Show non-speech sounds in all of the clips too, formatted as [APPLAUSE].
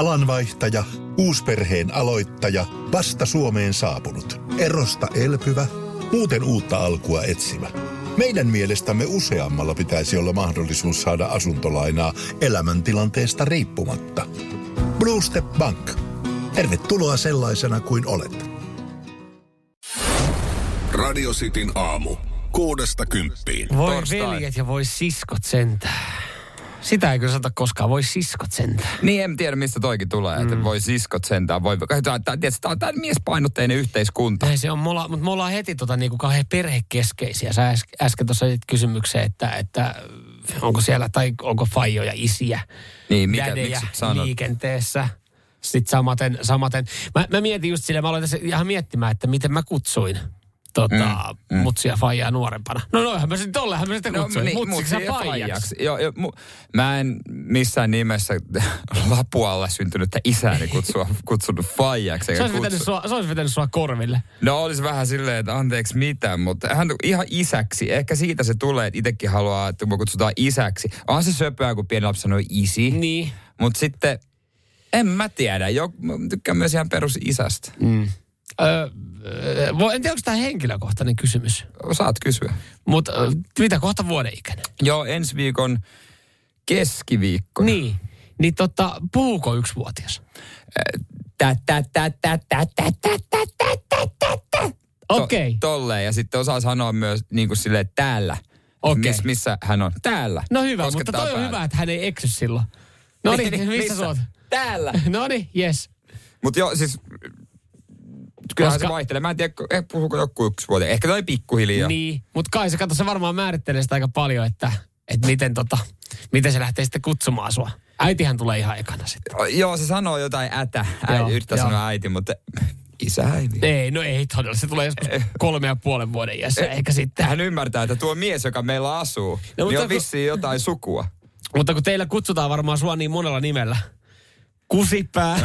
Alanvaihtaja, uusperheen aloittaja, vasta Suomeen saapunut, erosta elpyvä, muuten uutta alkua etsimä. Meidän mielestämme useammalla pitäisi olla mahdollisuus saada asuntolainaa elämäntilanteesta riippumatta. Blue Step Bank. Tervetuloa sellaisena kuin olet. Radio Cityn aamu. Kuudesta kymppiin. Voi Torstai. veljet ja voi siskot sentään. Sitä ei kyllä sanota koskaan, voi siskot sentään. Niin, en tiedä mistä toikin tulee, mm. että voi siskot sentään. Voi, tämä, tämä, on tämä miespainotteinen yhteiskunta. Näin se on, me ollaan, mutta me ollaan heti tota, niinku kauhean perhekeskeisiä. Sä äs, äsken tuossa kysymykseen, että, että onko siellä, tai onko faijoja isiä, Niin, mikä, dädejä liikenteessä. Sitten samaten, samaten. Mä, mä mietin just silleen, mä aloin tässä ihan miettimään, että miten mä kutsuin tota, mm, mm. mutsia faijaa nuorempana. No noinhan mä sitten tollehan mä sitten kutsuin. No, Mutsiksi ja faijaksi. Joo, joo, mu, mä en missään nimessä [LAUGHS] Lapualla syntynyttä isääni kutsua, kutsunut faijaksi. Se eikä olisi, vetänyt kutsu- sua, se olisi vetänyt sua korville. No olisi vähän silleen, että anteeksi mitä, mutta hän ihan isäksi. Ehkä siitä se tulee, että itsekin haluaa, että mua kutsutaan isäksi. On se söpöä, kun pieni lapsi sanoo isi. Niin. Mutta sitten, en mä tiedä. Jo, mä tykkään myös ihan perus isästä. Mm. Öö, en tiedä, onko tämä henkilökohtainen kysymys. Saat kysyä. Mutta mitä kohta vuoden ikäinen? Joo, ensi viikon keskiviikko. Niin. Niin tota, puhuuko yksivuotias? Okei. Tolleen. Ja sitten osaa sanoa myös niin kuin silleen, täällä. Okei. Missä hän on? Täällä. No hyvä, mutta toi on hyvä, että hän ei eksy silloin. No niin, [LAUGHS] missä, sä? Täällä. no niin, yes. Mutta joo, siis kyllähän Koska- se vaihtelee. Mä en tiedä, eh, puhuuko joku yksi vuote. Ehkä toi pikkuhiljaa. Niin, mutta kai se kato, se varmaan määrittelee sitä aika paljon, että, että miten, tota, miten se lähtee sitten kutsumaan sua. Äitihän tulee ihan ekana sitten. O, Joo, se sanoo jotain ätä. Joo, Äiti, yrittää joo. sanoa äiti, mutta isä äiti. Ei, no ei todella. Se tulee joskus kolme ja puolen vuoden iässä, eikä sitten. Hän ymmärtää, että tuo mies, joka meillä asuu, No, niin on kun- vissiin jotain sukua. Mutta kun teillä kutsutaan varmaan sua niin monella nimellä. Kusipää.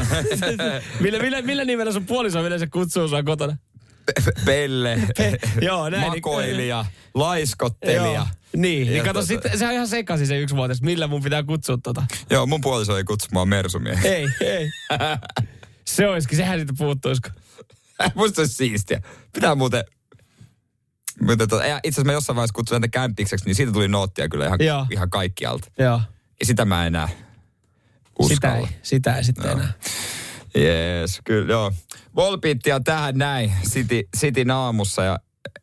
[LAUGHS] millä, millä, millä nimellä sun puoliso yleensä kutsuu sua kotona? Pelle, Pe- joo, näin, niin- makoilija, laiskottelija. Joo. Niin, niin kato, tota- sit, se on ihan sekaisin se yksi vuotias, millä mun pitää kutsua tota. Joo, mun puoliso ei kutsu mua mersumieheksi. Ei, ei. se olisikin, sehän siitä puuttuisiko. Musta olisi siistiä. Pitää muuten... Mutta tota, ja itse asiassa mä jossain vaiheessa kutsuin häntä kämpikseksi, niin siitä tuli noottia kyllä ihan, Joo. ihan kaikkialta. Joo. Ja sitä mä en enää Sitä uskalla. ei, sitä ei sitten enää. Jees, kyllä joo. Volpittia tähän näin City, City aamussa ja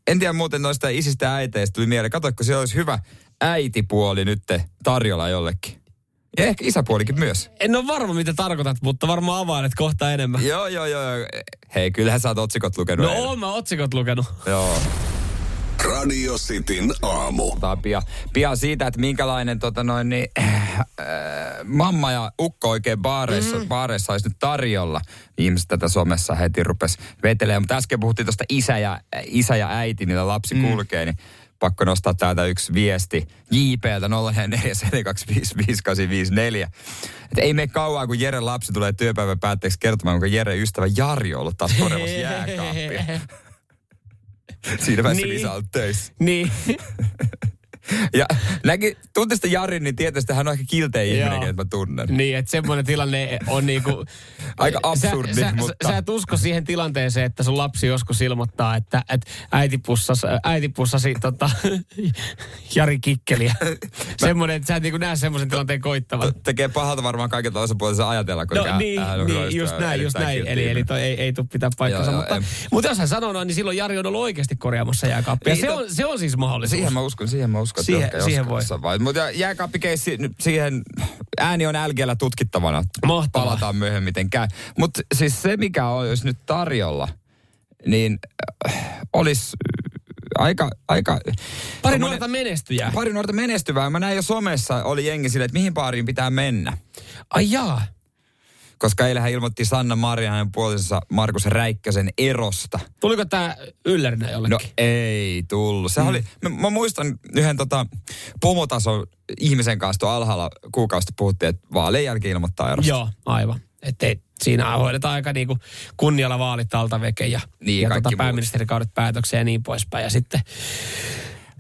en tiedä muuten noista isistä äiteistä tuli mieleen. Katoiko, siellä olisi hyvä äitipuoli nyt tarjolla jollekin. Ja ehkä isäpuolikin myös. En ole varma, mitä tarkoitat, mutta varmaan availet kohta enemmän. Joo, joo, joo. Hei, kyllähän sä oot otsikot lukenut. No oon mä otsikot lukenut. Joo. Radio Cityn aamu. Pian, pian siitä, että minkälainen tota noin, niin, äh, mamma ja ukko oikein baareissa, mm. baareissa olisi nyt tarjolla. Ihmiset tätä somessa heti rupes vetelemään. Mutta äsken puhuttiin tuosta isä ja, isä ja äiti, niillä lapsi mm. kulkee, niin pakko nostaa täältä yksi viesti JPltä 0447255854. Että ei mene kauan, kun Jere lapsi tulee työpäivän päätteeksi kertomaan, kuinka Jere ystävä Jari on ollut taas korjamassa jääkaappia. [LAUGHS] Siinä vaiheessa Niin. Lisa on töissä. Niin. [LAUGHS] Ja näki, tunti sitä Jarin, niin tietysti että hän on ehkä kiltein ihminen, että mä tunnen. Niin, että semmoinen tilanne on niinku... [LAUGHS] Aika absurdi, sä, mutta- Sä, sä et usko siihen tilanteeseen, että sun lapsi joskus ilmoittaa, että, että äiti, pussas, äiti pussasi tota, [LAUGHS] Jari Kikkeliä. [LAUGHS] semmoinen, että sä et niinku näe semmoisen tilanteen koittavan. Tekee pahalta varmaan kaikilta osapuolissa ajatella, kun No niin, niin just näin, just näin. Eli, eli toi ei, ei tule pitää paikkansa. Joo, joo, mutta, en. mutta jos hän sanoo noin, niin silloin Jari on ollut oikeasti korjaamassa jääkaappia. Niin, se, on, se on siis mahdollisuus. Siihen mä uskon, siihen mä uskon. Että Siihen- siihen voi. vaiheessa. Mutta jääkaappikeissi, siihen ääni on LGllä tutkittavana. Mahtavaa. Palataan myöhemmin miten käy. Mutta siis se, mikä olisi nyt tarjolla, niin äh, olisi aika... aika Pari nuorta menestyjää. Pari nuorta menestyvää. Mä näin jo somessa, oli jengi sille, että mihin baariin pitää mennä. Ai jaa. Koska eilen hän ilmoitti Sanna Maria hänen puolisonsa Markus Räikkösen erosta. Tuliko tää yllärinä No jollekin? ei tullut. Se mm. oli, mä, mä, muistan yhden tota, pomotason ihmisen kanssa tuolla alhaalla kuukausta puhuttiin, että vaalien jälkeen ilmoittaa erosta. Joo, aivan. Että siinä hoidetaan aika niinku kunnialla vaalit alta veke ja, Niin, ja tota pääministerikaudet päätökseen ja niin poispäin. Ja sitten,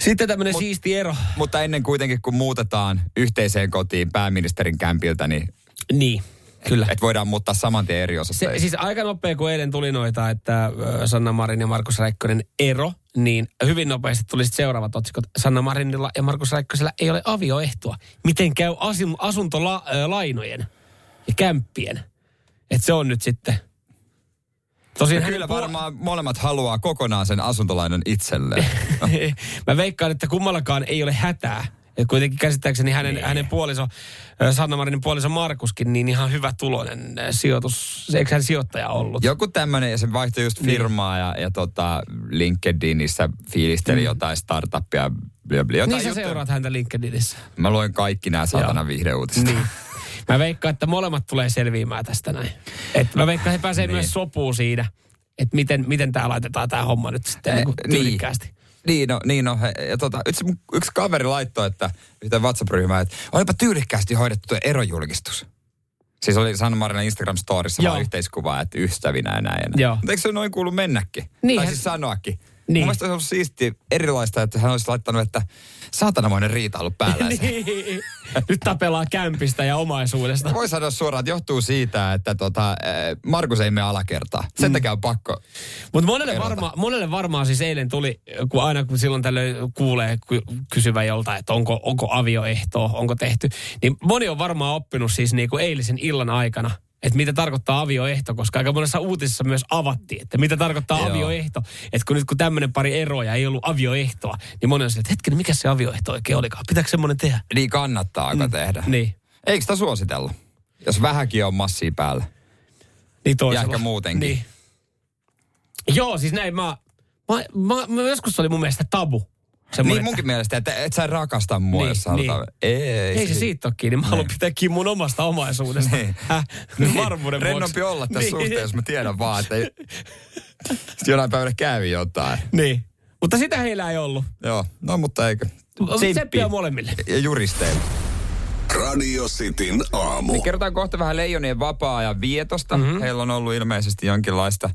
sitten tämmöinen siisti ero. Mutta ennen kuitenkin, kun muutetaan yhteiseen kotiin pääministerin kämpiltä, niin Niin. Kyllä. Että voidaan muuttaa saman tien eri Se, osoitteisiin. siis aika nopea, kun eilen tuli noita, että Sanna Marin ja Markus Räikkönen ero, niin hyvin nopeasti tuli sit seuraavat otsikot. Sanna Marinilla ja Markus Räikkösellä ei ole avioehtoa. Miten käy asun, asuntolainojen ja kämppien? Että se on nyt sitten... Tosin kyllä puol- varmaan molemmat haluaa kokonaan sen asuntolainan itselleen. [LAUGHS] [LAUGHS] Mä veikkaan, että kummallakaan ei ole hätää. Et kuitenkin käsittääkseni hänen, niin. hänen puoliso, Sanna Marinin puoliso Markuskin, niin ihan hyvä tulonen sijoitus. Eikö hän sijoittaja ollut? Joku tämmöinen, ja se vaihtoi just Niin. firmaa ja, ja tota LinkedInissä fiilisteli mm. jotain startuppia. Jotain niin sä juttuja. seuraat häntä LinkedInissä. Mä luen kaikki nämä satana viihdeuutiset. Niin. Mä veikkaan, että molemmat tulee selviämään tästä näin. Et mä veikkaan, että he pääsee Niin. myös sopuun siinä, että miten, miten tämä laitetaan tämä homma nyt sitten niin niin. Niin no, niin no. Ja tota, yksi, yksi kaveri laittoi, että yhteen WhatsApp-ryhmään, että olipa tyylikkäästi hoidettu tuo erojulkistus. Siis oli Sanna Marina Instagram-storissa vaan yhteiskuvaa, että ystävinä ja näin. ja näin. Joo. Mutta eikö se noin kuulu mennäkin? Niin, tai siis sanoakin. Niin. Mun mielestä olisi ollut siistiä erilaista, että hän olisi laittanut, että saatanamoinen riita ollut päällä. [LAUGHS] niin. Nyt tapellaan kämpistä ja omaisuudesta. Voi sanoa suoraan, että johtuu siitä, että tota, eh, Markus ei mene alakertaa. Sen Mm. takia on pakko. Mutta monelle, varma, monelle varmaan siis eilen tuli, kun aina kun silloin tällöin kuulee ky- kysyvä jolta, että onko, onko avioehtoa, onko tehty, niin moni on varmaan oppinut siis niin kuin eilisen illan aikana, että mitä tarkoittaa avioehto, koska aika monessa uutisessa myös avattiin, että mitä tarkoittaa Joo. avioehto. Että kun nyt kun tämmöinen pari eroja ei ollut avioehtoa, niin moni on sille, että hetkinen, mikä se avioehto oikein olikaan? Pitääkö semmoinen tehdä? Niin kannattaako mm. tehdä? Niin. Eikö sitä suositella? Jos vähänkin on massia päällä. Niin toisella. Ja ehkä muutenkin. Niin. Joo, siis näin mä, mä, mä, mä joskus oli mun mielestä tabu. Semmoinen, Niin munkin mielestä, että et sä rakasta mua, Niin, jos niin. Ei, Ei se siitä ole kiinni. Mä haluan pitää kiinni mun omasta omaisuudesta. Niin. Häh? Varmuuden vuoksi. Rennompi olla tässä niin. suhteessa, jos mä tiedän vaan, että ei- Sitten jonain päivänä kävi jotain. Niin. Mutta sitä heillä ei ollut. Joo, no mutta eikö. Tsemppiä molemmille. Ja juristeille. Radio Cityn aamu. Niin kerrotaan kohta vähän leijonien vapaa-ajan vietosta. Mhm. Mm-hmm. Heillä on ollut ilmeisesti jonkinlaista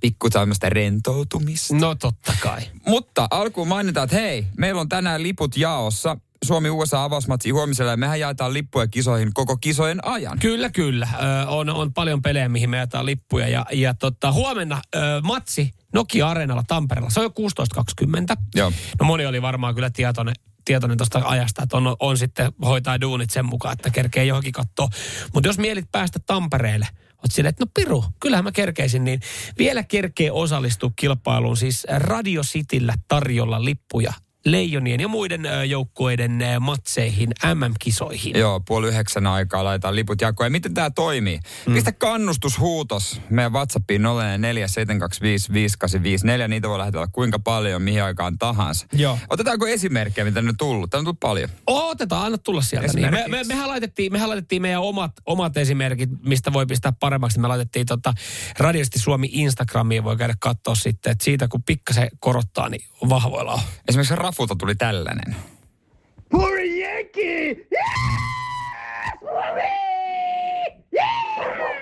pikku tämmöistä rentoutumista. No totta kai. Mutta alkuun mainitaan, että hei, meillä on tänään liput jaossa. Suomi-USA avausmatsi huomisella ja mehän jaetaan lippuja kisoihin koko kisojen ajan. Kyllä, kyllä. Ö, on, on paljon pelejä, mihin me jätään lippuja. Ja, ja tota, huomenna ö, matsi Nokia-areenalla Tampereella. Se on jo 16.20. Joo. No moni oli varmaan kyllä tietoinen, tietoinen tuosta ajasta, että on, on sitten hoitaa duunit sen mukaan, että kerkee johonkin katsoa. Mutta jos mielit päästä Tampereelle, oot silleen, että no piru, kyllähän mä kerkeisin, niin vielä kerkee osallistua kilpailuun. Siis Radio Cityllä tarjolla lippuja Leijonien ja muiden joukkueiden matseihin, MM-kisoihin. Joo, puoli yhdeksän aikaa laitetaan liput jakoon. Ja miten tämä toimii? Mm. Pistä kannustushuutos meidän WhatsAppiin 0447255854. Niitä voi lähetellä kuinka paljon, mihin aikaan tahansa. Joo. Otetaanko esimerkkejä, mitä nyt on tullut? Tämä on tullut paljon. Otetaan, anna tulla sieltä. Niin. Me, me, mehän, laitettiin, mehän laitettiin meidän omat, omat esimerkit, mistä voi pistää paremmaksi. Me laitettiin tota, Radiosti Suomi Instagramiin, voi käydä katsoa sitten, että siitä kun pikkasen korottaa, niin vahvoilla on. Esimerkiksi Rafulta tuli tällainen.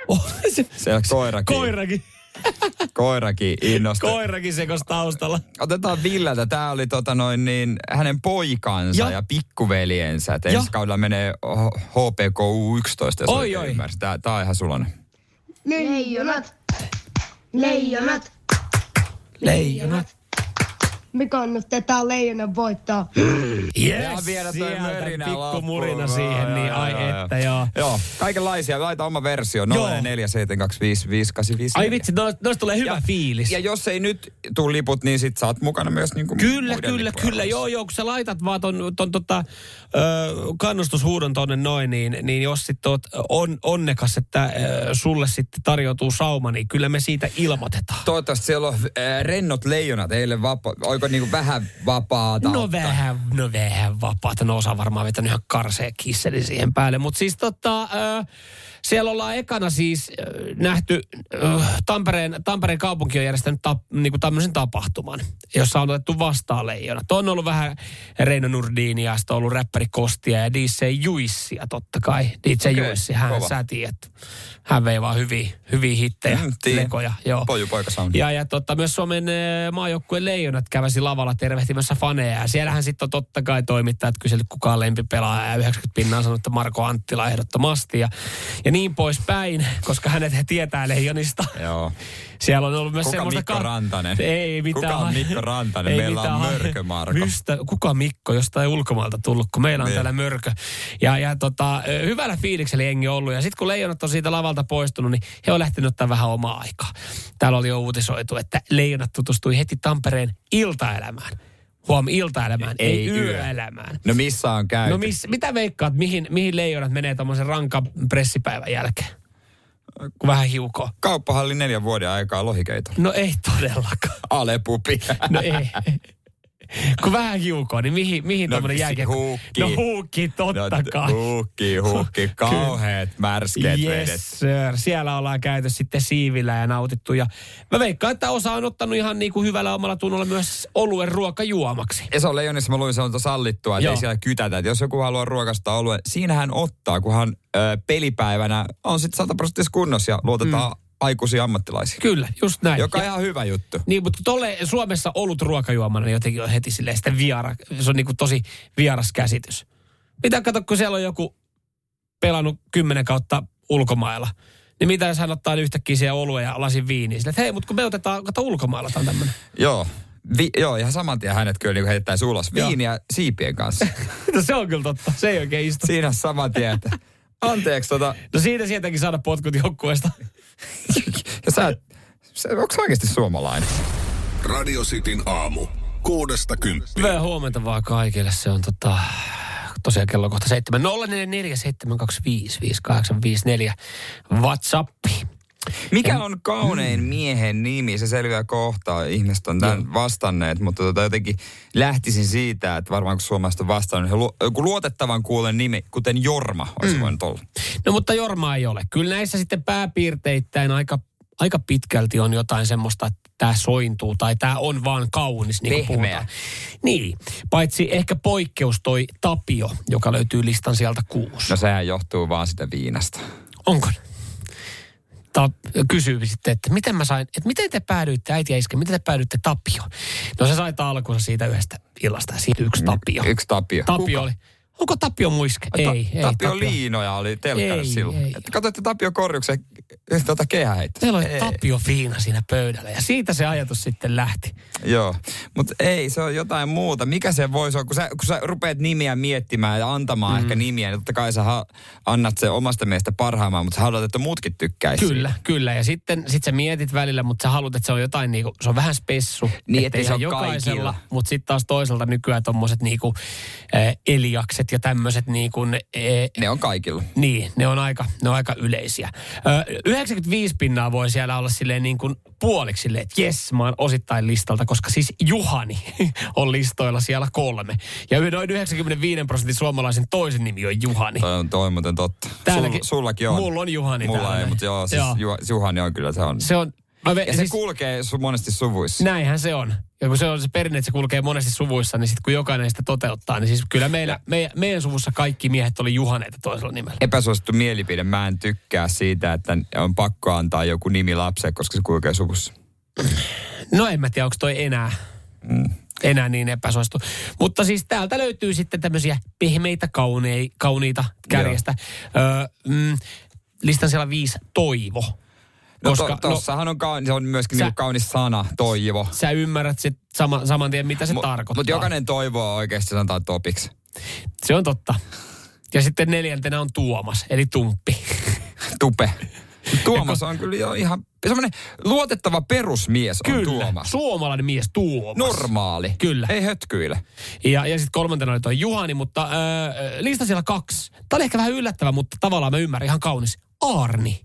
Oh, se, Se on koirakin. koirakin, [LAUGHS] Koirakin innostui. koirakin sekos taustalla. Otetaan Villeltä. Tämä oli tota noin niin, hänen poikansa Ja. ja, pikkuveljensä. Et Ja. ensi kaudella menee H- HPK U11, jos Oi, oikein oi. ymmärsin. Tää, tää on ihan sulonen. Leijonat. Leijonat. Leijonat. Me kannustetaan leijonan voittaa. Yes, Ja vielä toi mörinä pikku murina siihen, joo, niin joo, ai joo, että joo. Joo, kaikenlaisia. Laita oma versio. Joo. 04725585. Ai vitsi, noista, noista tulee hyvä Ja- fiilis. Ja jos ei nyt tule liput, niin sit sä oot mukana myös niinku Kyllä, muiden kyllä, kyllä. arvossa. Joo, joo, kun sä laitat vaan ton, ton tota, ö, kannustushuudon tonne noin, niin, niin jos sitten oot on, onnekas, että ö, sulle sitten tarjoutuu sauma, niin kyllä me siitä ilmoitetaan. Toivottavasti siellä on äh, rennot leijonat eilen vapa- Oiko niinku vähän vapaata? No ottaa? vähän, no vähän vapaata. No osa varmaan vetänyt ihan karsea kisseli siihen päälle. Mutta siis tota, ö, siellä ollaan ekana siis ö, nähty, ö, Tampereen, Tampereen kaupunki on järjestänyt tap, niinku tämmöisen tapahtuman, jossa on otettu vastaan leijonat. On ollut vähän Reino Nurdinia, sitten on ollut räppäri Kostia ja DJ Juissia totta kai. DJ Okei, Juissi, hän kova. sä tiedät. Hän vei vaan hyviä, hyviä hittejä, Mm, lekoja. Joo. Pojupoika. Ja, ja totta, myös Suomen eh, maajoukkueen leijonat käväsi lavalla tervehtimässä faneja. Ja siellähän sitten on totta kai toimittajat kysellyt, kuka on lempipelaaja. Ja 90 pinnaa sanonut, että Marko Anttila ehdottomasti. Ja, ja niin poispäin, koska hänet he tietää leijonista. Joo. Siellä on ollut myös Kuka semmoista... Mikko Rantanen? Ei mitään. Kuka on Mikko Rantanen? Ei Meillä on mitään- Mörkö Marko. Mystä, kuka Mikko? Jostain ulkomailta tullut, kun meillä on Niin. täällä mörkö. Ja, ja tota, hyvällä fiiliksellä jengi ollut. Ja sitten kun leijonat on siitä lavalta poistunut, niin he on lähtenyt ottaa vähän omaa aikaa. Täällä oli jo uutisoitu, että leijonat tutustui heti Tampereen iltaelämään. Huom, iltaelämään, ei, Ei ei yö. yöelämään. No missä on käyty? No miss, mitä veikkaat, mihin, mihin leijonat menee tuommoisen rankan pressipäivän jälkeen? Kun vähän hiukoo. Kauppahalli neljän vuoden aikaa lohikeitolla. No ei todellakaan. Alepupi. No ei. Kun vähän hiukoo, niin mihin, mihin No, tämmöinen jääkiekko? huukki. No huukki, totta kai. Hukki, hukki, kauheat märskeet vedet. Yes, sir. Siellä ollaan käyty sitten siivillä ja nautittu. Ja mä veikkaan, että osa on ottanut ihan niin kuin hyvällä omalla tunnolla myös oluen ruokajuomaksi. Ja se on Leijonissa, mä luin, se on sallittua, että Joo. ei siellä kytätä. Että jos joku haluaa ruokasta oluen, siinähän ottaa, kunhan ö, pelipäivänä on sitten sataprosenttisessa kunnossa ja luotetaan mm. Aikuisia ammattilaisia. Kyllä, just näin. Joka on ja, ihan hyvä juttu. niin, mutta tolle Suomessa ollut ruokajuomana niin jotenkin on heti silleen sitten viera, se on niin kuin tosi vieras käsitys. Mitä kato, kun siellä on joku pelannut kymmenen kautta ulkomailla, niin mitä jos hän ottaa yhtäkkiä siihen oluen ja lasin viiniä? Sille, että hei, mutta kun me otetaan, kato ulkomailla tämä on tämmöinen. Joo. Vi, joo, ihan saman tien hänet kyllä niin heittäisi ulos. Joo. Viiniä siipien kanssa. [LAUGHS] No se on kyllä totta, se ei oikein istu. Siinä saman tien, että anteeksi tota, No siitä sieltäkin saada potkut joukkueesta. Ja sä, sä onko oikeasti suomalainen? Radio Cityn aamu. Kuudesta kymppiin. Hyvää huomenta vaan kaikille. Se on tota, tosiaan kello kohta 7. 044 725 5854 WhatsAppi. Mikä on kaunein miehen nimi? Se selviää kohta. Ihmiset on tämän vastanneet, mutta tota jotenkin lähtisin siitä, että varmaan kun suomalaiset on vastannut, joku luotettavan kuulen nimi, kuten Jorma, olisi mm. voinut olla. No mutta Jorma ei ole. Kyllä näissä sitten pääpiirteittäin aika, aika pitkälti on jotain semmoista, että tämä sointuu tai tämä on vaan kaunis, niin kuin. Niin, paitsi ehkä poikkeus toi Tapio, joka löytyy listan sieltä kuusi. No sehän johtuu vaan sitä viinasta. Onko? Ta- kysyy sitten, että miten mä sain, että miten te päädyitte, äiti ja iskä, miten te päädyitte Tapio? No se sai alkunsa siitä yhdestä illasta ja siitä yksi Tapio. Yksi Tapio. Tapio oli. Onko Tapio muiske? Ta- ei, ei. Tapio, Liinoja oli telkkarissa Ei, silloin. ei. Että katsoitte Tapio Korjuksen tuota kehäheittä. Meillä oli Ei. Tapio Fiina siinä pöydällä ja siitä se ajatus sitten lähti. Joo, mutta ei, se on jotain muuta. Mikä se voisi olla, kun sä, kun sä rupeat nimiä miettimään ja antamaan mm. ehkä nimiä, niin totta kai sä ha- annat se omasta mielestä parhaamaan, mutta sä haluat, että muutkin tykkäisi. Kyllä, kyllä. Ja sitten sit sä mietit välillä, mutta sä haluat, että se on jotain niinku, se on vähän spessu. Niin, ettei se ole jokaisella. kaikilla. Mutta sitten taas toisaalta nykyään tommoset niinku, eh, eliakset ja tämmöiset niinku, eh, Ne on kaikilla. Niin, ne on aika, ne on aika yleisiä. Ö, 95 pinnaa voi siellä olla silleen niin kuin puoliksi silleen, että jes, mä oon osittain listalta, koska siis Juhani [LAUGHS] on listoilla siellä kolme. Ja noin 95 prosentin suomalaisen toisen nimi on Juhani. Toi on, toi on muuten totta. Täälläkin- Sul, sullakin on. Mulla on Juhani Mulla täällä ei, mutta joo, siis Joo. Ju, Juhani on kyllä, se on. Se on... Mä ve, ja se siis, kulkee su, monesti suvuissa. näinhän se on. Ja kun se on se perinne, että se kulkee monesti suvuissa, niin sitten kun jokainen sitä toteuttaa, niin siis kyllä meillä, meidän, meidän suvussa kaikki miehet oli Juhaneita toisella nimellä. Epäsuosittu mielipide. Mä en tykkää siitä, että on pakko antaa joku nimi lapselle, koska se kulkee suvussa. No en mä tiedä, onko toi enää, mm. enää niin epäsuosittu. Mutta siis täältä löytyy sitten tämmöisiä pehmeitä kaunei, kauniita kärjestä. Öö, mm, listan siellä viisi toivo. No, Koska, to, tossahan on, kaunis, se on myöskin Sä- niinku kaunis sana, toivo. Sä ymmärrät sit sama, saman tien, mitä se tarkoittaa. Mutta jokainen toivoo oikeasti sanotaan topiksi. Se on totta. Ja sitten neljäntenä on Tuomas, eli Tumppi. [LAUGHS] Tupe. Tuomas on kyllä jo ihan semmoinen luotettava perusmies on Kyllä, Tuomas. suomalainen mies Tuomas. Normaali. Kyllä. Ei hötkyile. Ja, ja sitten kolmantena oli toi Juhani, mutta öö, lista siellä kaksi. Tämä oli ehkä vähän yllättävä, mutta tavallaan mä ymmärrän ihan kaunis. Arni.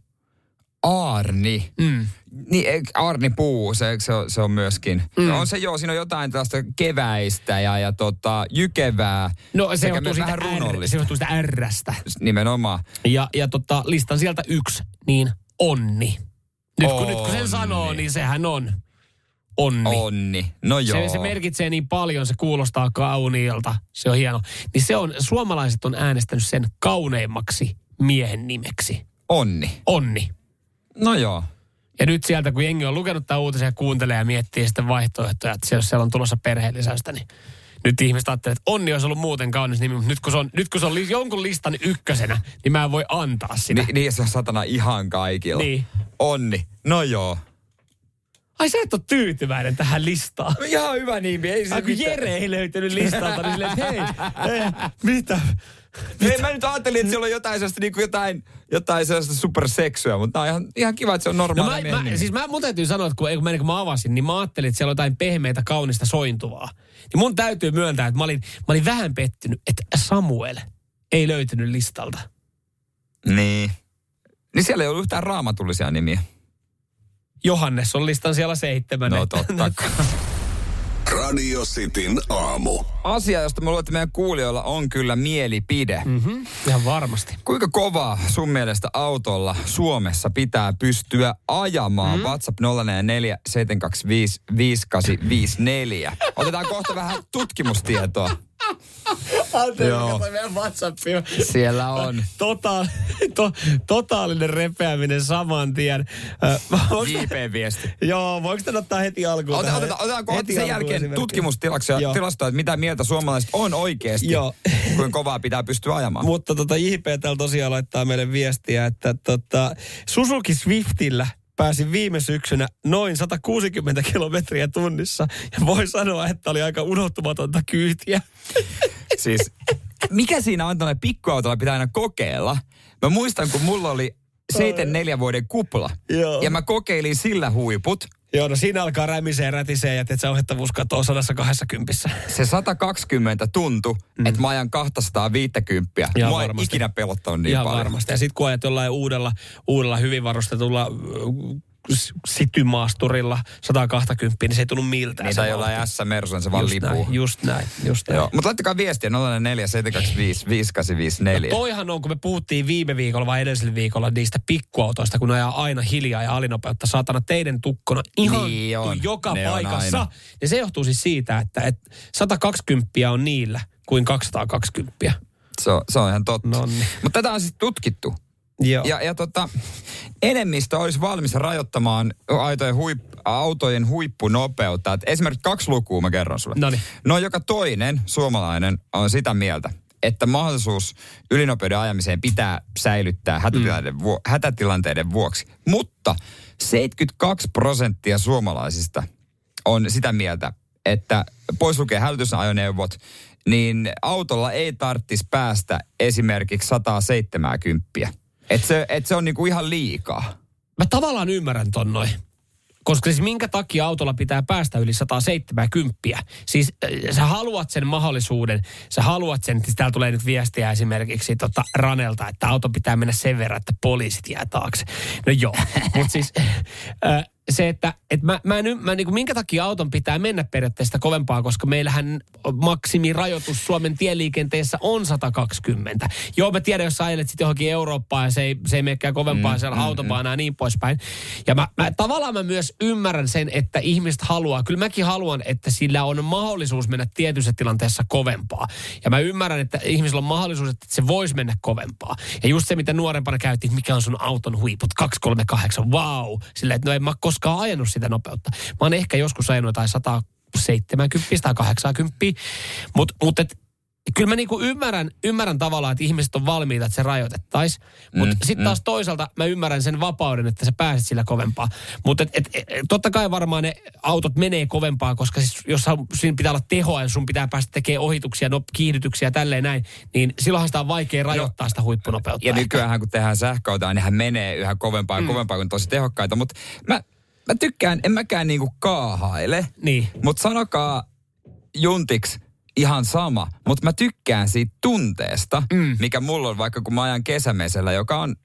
Aarni. Mm. Niin, eik- Arni Puu, se, se, on, se on myöskin. Mm. On se joo, siinä on jotain tällaista keväistä ja, ja tota, jykevää. No se johtuu siitä, R, se johtuu siitä Rstä. Nimenomaan. Ja, ja tota, listan sieltä yksi, niin onni. Nyt kun, nyt kun sen sanoo, niin sehän on onni. Onni. No joo. Se, se merkitsee niin paljon, se kuulostaa kauniilta, se on hieno. Niin se on, suomalaiset on äänestänyt sen kauneimmaksi miehen nimeksi. Onni. Onni. No joo. Ja nyt sieltä, kun jengi on lukenut tämän uutisen ja kuuntelee ja miettii sitten vaihtoehtoja, että jos siellä on tulossa perheellisäystä, niin nyt ihmiset ajattelee, että onni olisi ollut muuten kaunis nimi, mutta nyt kun se on, nyt kun se on li, jonkun listan ykkösenä, niin mä en voi antaa sitä. Ni, niin se on satana ihan kaikilla. Niin. Onni. No joo. Ai sä et ole tyytyväinen tähän listaan. Ihan hyvä nimi. Ei se Ai kun mitään. Jere ei löytynyt listalta, niin silleen, että hei, hei, [LAUGHS] mitä? Ei, mä nyt ajattelin, että siellä on jotain sellaista, niin kuin jotain, jotain sellaista superseksyä, mutta on ihan, ihan kiva, että se on No normaali mä, mä, siis mä, mun täytyy sanoa, että kun, kun, mä, kun mä avasin, niin mä ajattelin, että siellä on jotain pehmeitä, kaunista sointuvaa. Niin mun täytyy myöntää, että mä olin, mä olin vähän pettynyt, että Samuel ei löytynyt listalta. Niin. Niin siellä ei ollut yhtään raamatullisia nimiä. Johannes on listan siellä seitsemän. No totta. [LAUGHS] Radio Cityn aamu. Asia, josta mä luulen, että meidän kuulijoilla on kyllä mielipide. Mm. Mhm, Ihan varmasti. Kuinka kovaa sun mielestä autolla Suomessa pitää pystyä ajamaan? Mm. WhatsApp 044 725 5854. Otetaan kohta vähän tutkimustietoa. Anteeksi, Joo. meidän. Siellä on. Tota, to, totaalinen repeäminen saman tien. JP-viesti. Joo, voiko tämän ottaa heti alkuun? Ota, otetaan, otetaan kohta Heti sen jälkeen tutkimustilastoja, tilastoja, että mitä mieltä suomalaiset on oikeasti, Joo. kuinka kovaa pitää pystyä ajamaan. Mutta tota, JP täällä tosiaan laittaa meille viestiä, että tota, Suzuki Swiftillä pääsin viime syksynä noin 160 kilometriä tunnissa. Ja voi sanoa, että oli aika unohtumatonta kyytiä. Siis, mikä siinä on tuonne pikkuautolla pitää aina kokeilla? Mä muistan, kun mulla oli 74 vuoden kupla. Joo. Ja mä kokeilin sillä huiput. Joo, no siinä alkaa rämisee ja rätisee ja että se ohjattavuus katoo 120. Se 120 tuntui, mm. että mä ajan 250. Ihan Mua ei varmasti. ikinä pelottanut niin Ihan paljon. varmasti. Ja sitten kun ajat jollain uudella, uudella hyvin varustetulla s- sitymaasturilla 120, niin se ei tunnu miltään. Niin se jollain S-Mersulla se vaan just lipuu. näin, just näin, just näin. Joo, mutta laittakaa viestiä 044 725 5854. Toihan on, kun me puhuttiin viime viikolla vai edellisellä viikolla niistä pikkuautoista, kun ajaa aina hiljaa ja alinopeutta saatana teidän tukkona ihan Niin on. joka Ne paikassa. Ja se johtuu siis siitä, että, että 120 on niillä kuin 220. Se on, se on ihan totta. Nonni. Mutta tätä on siis tutkittu. Joo. Ja, ja tota, enemmistö olisi valmis rajoittamaan autojen, huip, autojen huippunopeutta. Et esimerkiksi kaksi lukua mä kerron sulle. Noniin. No joka toinen suomalainen on sitä mieltä, että mahdollisuus ylinopeuden ajamiseen pitää säilyttää hätätilanteiden, mm. vuo, hätätilanteiden vuoksi. Mutta 72 prosenttia suomalaisista on sitä mieltä, että pois lukee hälytysajoneuvot, niin autolla ei tarvitsisi päästä esimerkiksi 170. Että se, et se on niinku ihan liikaa. Mä tavallaan ymmärrän ton noin. Koska siis minkä takia autolla pitää päästä yli 170? Siis äh, sä haluat sen mahdollisuuden, sä haluat sen, että täällä tulee nyt viestiä esimerkiksi tota Ranelta, että auto pitää mennä sen verran, että poliisit jää taakse. No joo, [LAUGHS] mutta siis äh, se, että et mä, mä, en, mä niinku, minkä takia auton pitää mennä periaatteessa kovempaa, koska meillähän maksimirajoitus Suomen tieliikenteessä on 120. Joo, mä tiedän, jos sä ajelet sitten johonkin Eurooppaan ja se ei, se ei menekään kovempaa mm, siellä mm, autobaanaa ja niin poispäin. Ja mä, mä, tavallaan mä myös ymmärrän sen, että ihmiset haluaa, kyllä mäkin haluan, että sillä on mahdollisuus mennä tietyssä tilanteessa kovempaa. Ja mä ymmärrän, että ihmisillä on mahdollisuus, että se voisi mennä kovempaa. Ja just se, mitä nuorempana käytiin, mikä on sun auton huiput, 238, wow. Sillä, että no en mä koskaan ajanut sitä nopeutta. Mä oon ehkä joskus ajanut jotain 170 tai 80, mutta mut et, kyllä mä niinku ymmärrän, ymmärrän tavallaan, että ihmiset on valmiita, että se rajoitettaisiin. Mutta mm, sitten taas toisaalta mä ymmärrän sen vapauden, että sä pääset sillä kovempaa. Mutta et, et, et, totta kai varmaan ne autot menee kovempaa, koska siis, jos siinä pitää olla tehoa ja sun pitää päästä tekemään ohituksia, no, kiihdytyksiä ja tälleen näin, niin silloinhan sitä on vaikea rajoittaa sitä huippunopeutta. Ja nykyään kun tehdään sähköautoja, niin hän menee yhä kovempaa ja kovempaa, kun on tosi tehokkaita. Mutta mä, mä tykkään, en mäkään niinku kaahaile. Niin. Mutta sanokaa juntiksi ihan sama. Mutta mä tykkään siitä tunteesta, mm. mikä mulla on vaikka kun mä ajan kesämesellä, joka on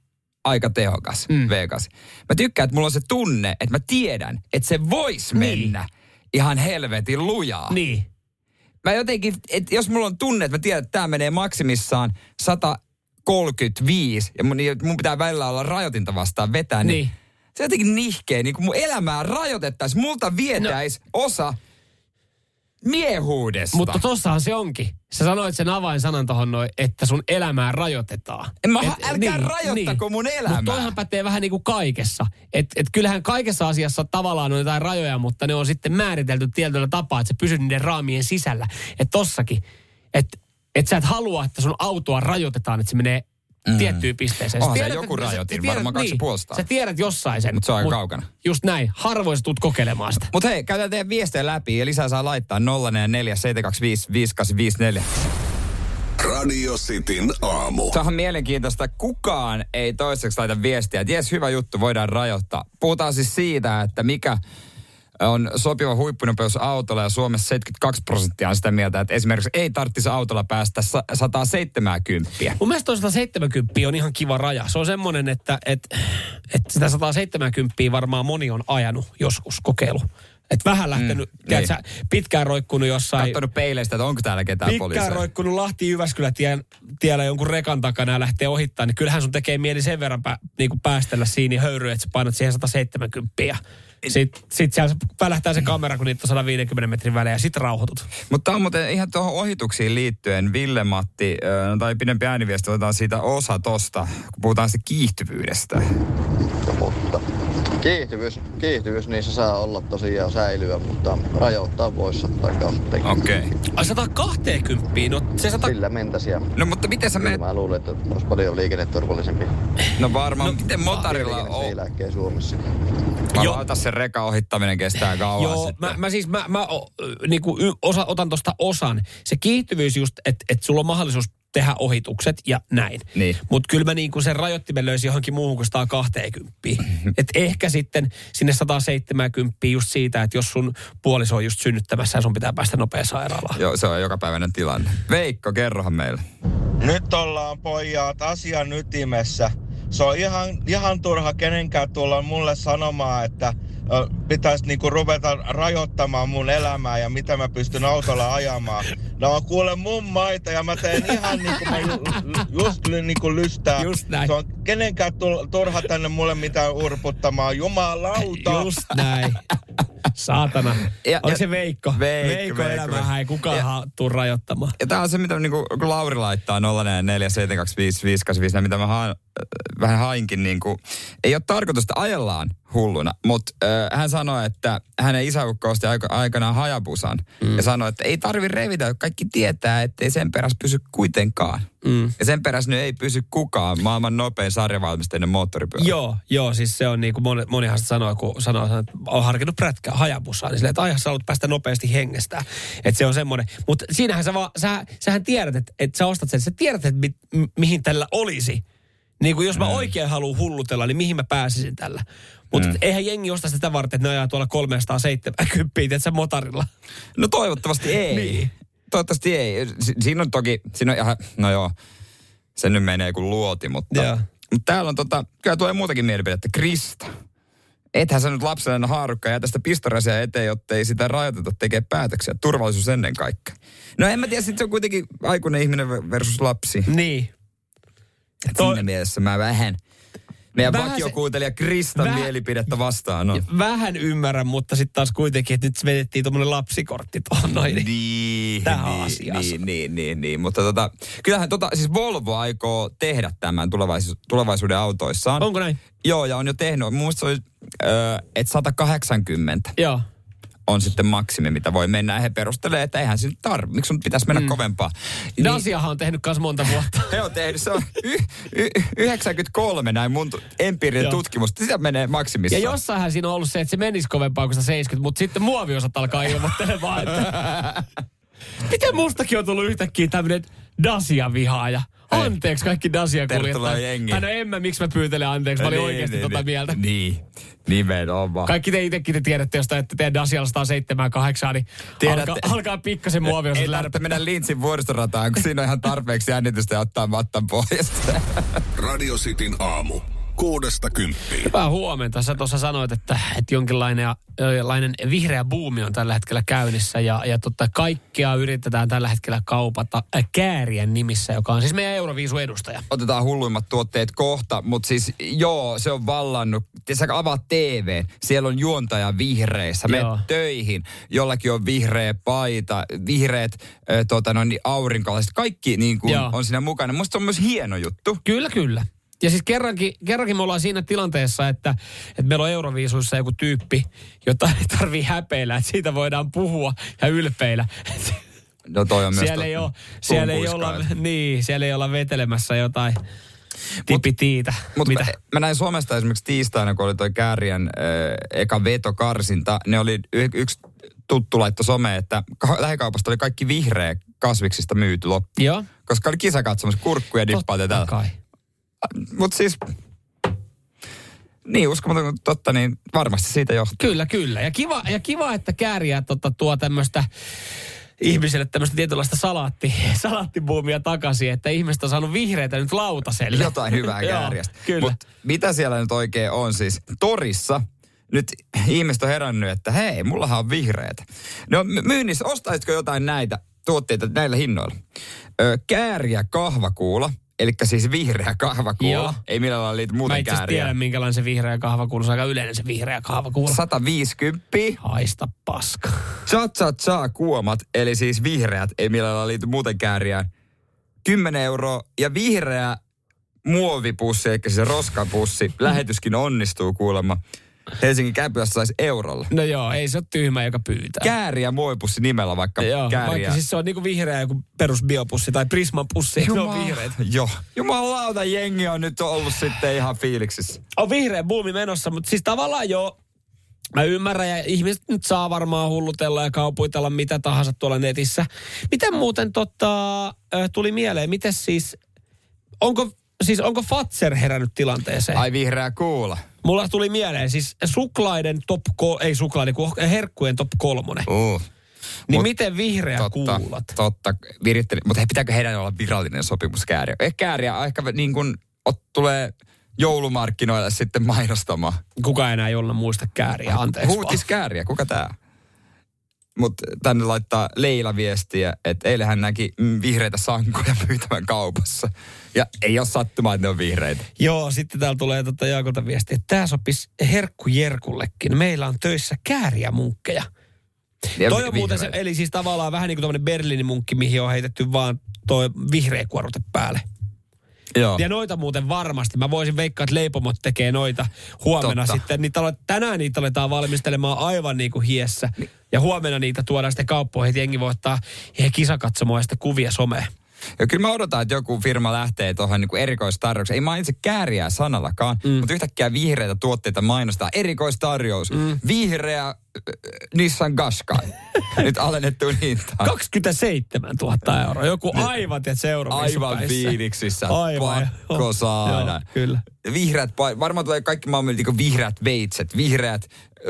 aika tehokas, mm. vegas. Mä tykkään, että mulla on se tunne, että mä tiedän, että se voisi Niin. mennä ihan helvetin lujaa. Niin. Mä jotenkin, että jos mulla on tunne, että mä tiedän, että tämä menee maksimissaan 135 ja mun, mun pitää välillä olla rajoitinta vastaan vetää, niin, Niin. Se jotenkin nihkeä, niin kun mun elämää rajoitettaisiin, multa vietäisi no. osa miehuudesta. Mutta tossahan se onkin. Sä sanoit sen avainsanan tohon noin, että sun elämää rajoitetaan. En mä, älkää rajoittako mun elämää. Mutta toihan pätee vähän niin kuin kaikessa. Et, et kyllähän kaikessa asiassa tavallaan on jotain rajoja, mutta ne on sitten määritelty tietyllä tapaa, että se pysyy niiden raamien sisällä. Että tossakin, että et sä et halua, että sun autoa rajoitetaan, että se menee mm. tiettyyn pisteeseen. Onhan se joku rajoitin, varmaan kaksi niin, Sä tiedät jossain sen. Mutta se on aika kaukana. Just näin. Harvoin sä tulet kokeilemaan sitä. Mutta hei, käydään teidän viestejä läpi ja lisää saa laittaa 044 725 5854. Radio Cityn aamu. Tämä on mielenkiintoista. Kukaan ei toiseksi laita viestiä. Ties, hyvä juttu, voidaan rajoittaa. Puhutaan siis siitä, että mikä on sopiva huippunopeus autolla ja Suomessa 72 prosenttia on sitä mieltä, että esimerkiksi ei tarvitsisi autolla päästä 170. Mun mielestä 170 on ihan kiva raja. Se on semmoinen, että, että, että sitä 170 varmaan moni on ajanut joskus kokeilu. Et vähän lähtenyt, mm, niin. sä, pitkään roikkunut jossain... Kattonut peileistä, että onko täällä ketään pitkään poliisia. Pitkään roikkunut Lahti Jyväskylä tien, tiellä jonkun rekan takana ja lähtee ohittaa, niin kyllähän sun tekee mieli sen verran pä, niin kuin päästellä siinä höyryä, että sä painat siihen 170. Sitten sit siellä välähtää se kamera, kun niitä on 150 metrin välein ja sitten rauhoitut. Mutta on muuten ihan tuohon ohituksiin liittyen, Ville-Matti, no tai pidempi ääniviesti, otetaan siitä osa tosta, kun puhutaan siitä kiihtyvyydestä. Mutta kiihtyvyys, kiihtyvyys niissä saa olla tosiaan säilyä, mutta rajoittaa voisi 120. Okei. Okay. Ai 120? No se 100... Sillä mentäisiin. No mutta miten sä menet? Mä luulen, että olisi paljon liikenneturvallisempi. No varmaan. No, miten motarilla on? Suomessa. Mä se reka ohittaminen kestää kauan Joo, mä, mä, siis mä, mä niinku, osa, otan tuosta osan. Se kiihtyvyys just, että et sulla on mahdollisuus tehdä ohitukset ja näin. Niin. Mutta kyllä mä niin kuin sen rajoittimen löysin johonkin muuhun kuin 120. [LAUGHS] Et ehkä sitten sinne 170 just siitä, että jos sun puoliso on just synnyttämässä ja sun pitää päästä nopea sairaalaan. Joo, se on joka päiväinen tilanne. Veikko, kerrohan meille. Nyt ollaan pojat asian ytimessä. Se on ihan, ihan turha kenenkään tulla mulle sanomaan, että pitäisi niinku ruveta rajoittamaan mun elämää ja mitä mä pystyn autolla ajamaan. No on kuule mun maita ja mä teen ihan niin kuin mä ju, just niinku lystää. Just näin. Se on kenenkään turha tänne mulle mitään urputtamaan. Jumalauta. Just näin. Saatana. Ja, Oliko se Veikko? Veikko, Veikko, Veikko elämähän ei kukaan ja, tuu rajoittamaan. Ja tää on se, mitä niinku, kun Lauri laittaa 04725 mitä mä haan, vähän hainkin, niin kuin, ei ole tarkoitusta ajellaan hulluna, mutta äh, hän sanoi, että hänen isäukko osti aika, aikanaan hajabusan mm. ja sanoi, että ei tarvi revitä, kaikki tietää, että ei sen perässä pysy kuitenkaan. Mm. Ja sen perässä nyt ei pysy kukaan maailman nopein sarjavalmisteinen moottoripyörä. Joo, joo, siis se on niin kuin moni, monihan sanoo, kun sanoo, että on harkinnut prätkää hajabusaa, niin silleen, että ai sä haluat päästä nopeasti hengestä. Että se on semmoinen. Mutta siinähän sä vaan, sä, sähän tiedät, että, että sä ostat sen, sä tiedät, että mi, mihin tällä olisi. Niin kuin jos mä oikein haluan hullutella, niin mihin mä pääsisin tällä. Mutta mm. eihän jengi osta sitä varten, että ne ajaa tuolla 370, että motarilla. No toivottavasti ei. [LAUGHS] niin. Toivottavasti ei. Si- siinä on toki, siinä on ihan, no joo, se nyt menee kuin luoti, mutta, mutta täällä on tota, kyllä tulee muutakin mielipidettä. Krista. Ethän sä nyt lapsena haarukka ja tästä pistorasia eteen, jotta ei sitä rajoiteta tekee päätöksiä. Turvallisuus ennen kaikkea. No en mä tiedä, sit se on kuitenkin aikuinen ihminen versus lapsi. Niin. Toi... Siinä mielessä mä vähän meidän vähän vakiokuuntelija Kristan väh, mielipidettä vastaan on. Vähän ymmärrän, mutta sitten taas kuitenkin, että nyt vedettiin tuommoinen lapsikortti tuohon noin. Niin, tähän niin, asiassa. Niin, niin, niin, niin, mutta tota, kyllähän tota, siis Volvo aikoo tehdä tämän tulevaisu- tulevaisuuden autoissaan. Onko näin? Joo, ja on jo tehnyt. Mielestä se oli, että 180. Joo on sitten maksimi, mitä voi mennä. He perustelee, että eihän se tarvitse. Miksi sun pitäisi mennä mm. kovempaa? Niin, Dasiahan on tehnyt myös monta vuotta. [LAUGHS] He on tehnyt, se on y- y- 93 näin mun empiirinen tutkimus. Sitä menee maksimissa. Ja jossainhan siinä on ollut se, että se menisi kovempaa kuin 70, mutta sitten muoviosat alkaa ilmoittelemaan, että... [LAUGHS] Miten mustakin on tullut yhtäkkiä tämmöinen Dasia-vihaaja? Anteeksi kaikki Dasia kuljettajat. No en mä, miksi mä pyytelen anteeksi. Mä olin niin, oikeasti niin, tota niin, mieltä. Niin, nimenomaan. Kaikki te itsekin te tiedätte, jos te teidän Dasialla 107 8, niin Tiedätte, alkaa, alkaa pikkasen muovia. Ei tarvitse mennä Linsin vuoristorataan, kun siinä on ihan tarpeeksi jännitystä ja ottaa mattan pois. Radio Cityn aamu. Kuudesta kymppiin. Hyvää huomenta. Sä tuossa sanoit, että, että jonkinlainen jonkinlainen vihreä buumi on tällä hetkellä käynnissä ja, ja totta, kaikkea yritetään tällä hetkellä kaupata äh, Käärien nimissä, joka on siis meidän Euroviisu edustaja. Otetaan hulluimmat tuotteet kohta, mutta siis joo, se on vallannut. Sä avaat TV, siellä on juontaja vihreissä. Me töihin, jollakin on vihreä paita, vihreät äh, tota, noin, niin aurinkolaiset. Kaikki niin kuin, on siinä mukana. Musta se on myös hieno juttu. Kyllä, kyllä. Ja siis kerrankin, kerrankin me ollaan siinä tilanteessa, että, että meillä on Euroviisuissa joku tyyppi, jota ei tarvii häpeillä, että siitä voidaan puhua ja ylpeillä. No toi on myös siellä ei, totta. ole, siellä, ei olla, niin, siellä ei olla vetelemässä jotain tipitiitä. Mutta Mitä? mä, mä näin Suomesta esimerkiksi tiistaina, kun oli toi Kääriän äh, eka vetokarsinta, ne oli y- yksi tuttu laitto some, että ka- lähikaupasta oli kaikki vihreä kasviksista myyty loppu. Joo. Koska oli kisa katsomassa kurkkuja, dippaat ja. Mutta siis, niin uskomaton kuin totta, niin varmasti siitä johtuu. Kyllä, kyllä. Ja kiva, ja kiva että kääriä tota, tuo tämmöistä ihmisille tämmöistä tietynlaista salaatti, [LAUGHS] salaattibuumia takaisin, että ihmiset on saanut vihreitä nyt lautaselle. Jotain hyvää [LAUGHS] kääriästä. Kyllä. Mut mitä siellä nyt oikein on siis? Torissa nyt ihmiset on herännyt, että hei, mullahan on vihreät. No my- myynnissä, ostaisitko jotain näitä tuotteita näillä hinnoilla? Ö, kääriä kahvakuula, eli siis vihreä kahvakuula. Joo. Ei millään lailla liity Mä muuten itse asiassa kääriä. tiedän, minkälainen se vihreä kahvakuulu. Se on aika yleinen se vihreä kahvakuulu. 150. Haista paska. Cha cha cha kuomat, eli siis vihreät, ei millään lailla liity muuten kääriään. 10 euroa ja vihreä muovipussi, eli siis roskapussi. Lähetyskin onnistuu kuulemma. Helsingin käpylässä saisi eurolla. No joo, ei se ole tyhmä, joka pyytää. Kääriä muovipussi nimellä vaikka Joo, kääriä. vaikka siis se on niinku vihreä joku perusbiopussi tai Prisman pussi, ne on vihreät. Joo. Jumalauta, jengi on nyt ollut sitten ihan fiiliksissä. On vihreä buumi menossa, mutta siis tavallaan joo, Mä ymmärrän ja ihmiset nyt saa varmaan hullutella ja kaupuitella mitä tahansa tuolla netissä. Miten muuten tota, tuli mieleen, miten siis, onko, siis onko Fatser herännyt tilanteeseen? Ai vihreä kuula. Mulla tuli mieleen siis suklaiden top, ko- ei suklaiden, kun herkkujen top kolmonen. Uh. Niin Mut miten vihreä Totta, kuulat? totta. Viritteli. Mutta hei, pitääkö heidän olla virallinen sopimus kääriä? Ehkä kääriä ehkä niin kuin ot, tulee joulumarkkinoille sitten mainostamaan. Kuka enää jolla muista kääriä, anteeksi. Huutis kääriä, kuka tää? Mutta tänne laittaa Leila viestiä, että eilen hän näki mm, vihreitä sankoja [LAUGHS] myytävän kaupassa. Ja ei ole sattumaa, että ne on vihreitä. Joo, sitten täällä tulee tota Jaakolta viesti, että tämä sopisi herkku Jerkullekin. Meillä on töissä kääriä munkkeja. Ja toi on muuten se, eli siis tavallaan vähän niin kuin tämmöinen Berliinin munkki, mihin on heitetty vaan toi vihreä kuorute päälle. Joo. Ja noita muuten varmasti. Mä voisin veikkaa, että leipomot tekee noita huomenna Totta. sitten. Niitä ale, tänään niitä aletaan valmistelemaan aivan niin kuin hiessä. Ja huomenna niitä tuodaan sitten kauppoihin, että jengi voi ottaa ihan kisakatsomaan ja sitten kuvia someen. Ja kyllä mä odotan, että joku firma lähtee tuohon niin erikoistarjoukseen. Ei mainitse kääriää sanallakaan, mm. mutta yhtäkkiä vihreitä tuotteita mainostaa. Erikoistarjous. Mm. Vihreä äh, Nissan Qashqai. [LAUGHS] Nyt alennettu hintaan. 27 000 euroa. Joku aivan, että seuraava Aivan fiiliksissä. Aivan. Pakko saada. Joo, kyllä. Vihreät, varmaan tulee kaikki maailman niin vihreät veitset, vihreät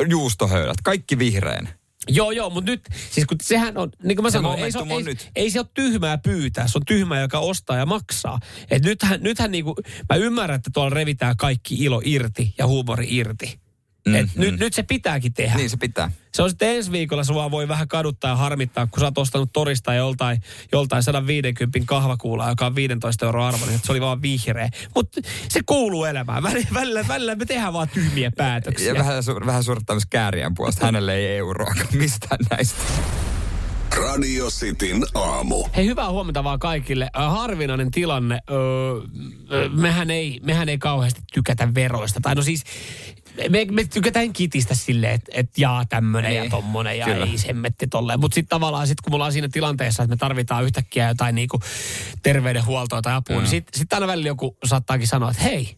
juustohöylät, kaikki vihreän. Joo, joo, mutta nyt, siis kun sehän on, niin kuin mä Se sanoin, ei se, on ei, nyt. ei se ole tyhmää pyytää, se on tyhmää, joka ostaa ja maksaa. Et nythän, nythän niin kuin, mä ymmärrän, että tuolla revitään kaikki ilo irti ja huumori irti. Mm, Et Mm, nyt, nyt se pitääkin tehdä. Niin se pitää. Se on sitten ensi viikolla, sua voi vähän kaduttaa ja harmittaa, kun sä oot ostanut torista joltain, joltain 150 kahvakuulaa, joka on 15 euroa arvoinen, että se oli vaan vihreä. Mutta se kuuluu elämään. Välillä, välillä, välillä me tehdään vaan tyhmiä päätöksiä. Ja vähän, su- vähän suorittaa myös kääriän puolesta. Hänelle ei euroakaan mistään näistä. Radio Cityn aamu. Hei, hyvää huomenta vaan kaikille. Ö, harvinainen tilanne. Öö, ö, mehän, ei, mehän ei kauheasti tykätä veroista. Tai no siis, me, me tykätään kitistä silleen, että et jaa tämmönen ja Niin, tommonen ja kyllä. ei semmetti tolleen. Mutta sitten tavallaan, sit kun me ollaan siinä tilanteessa, että me tarvitaan yhtäkkiä jotain niinku terveydenhuoltoa tai apua, mm. niin sitten sit aina välillä joku saattaakin sanoa, että hei,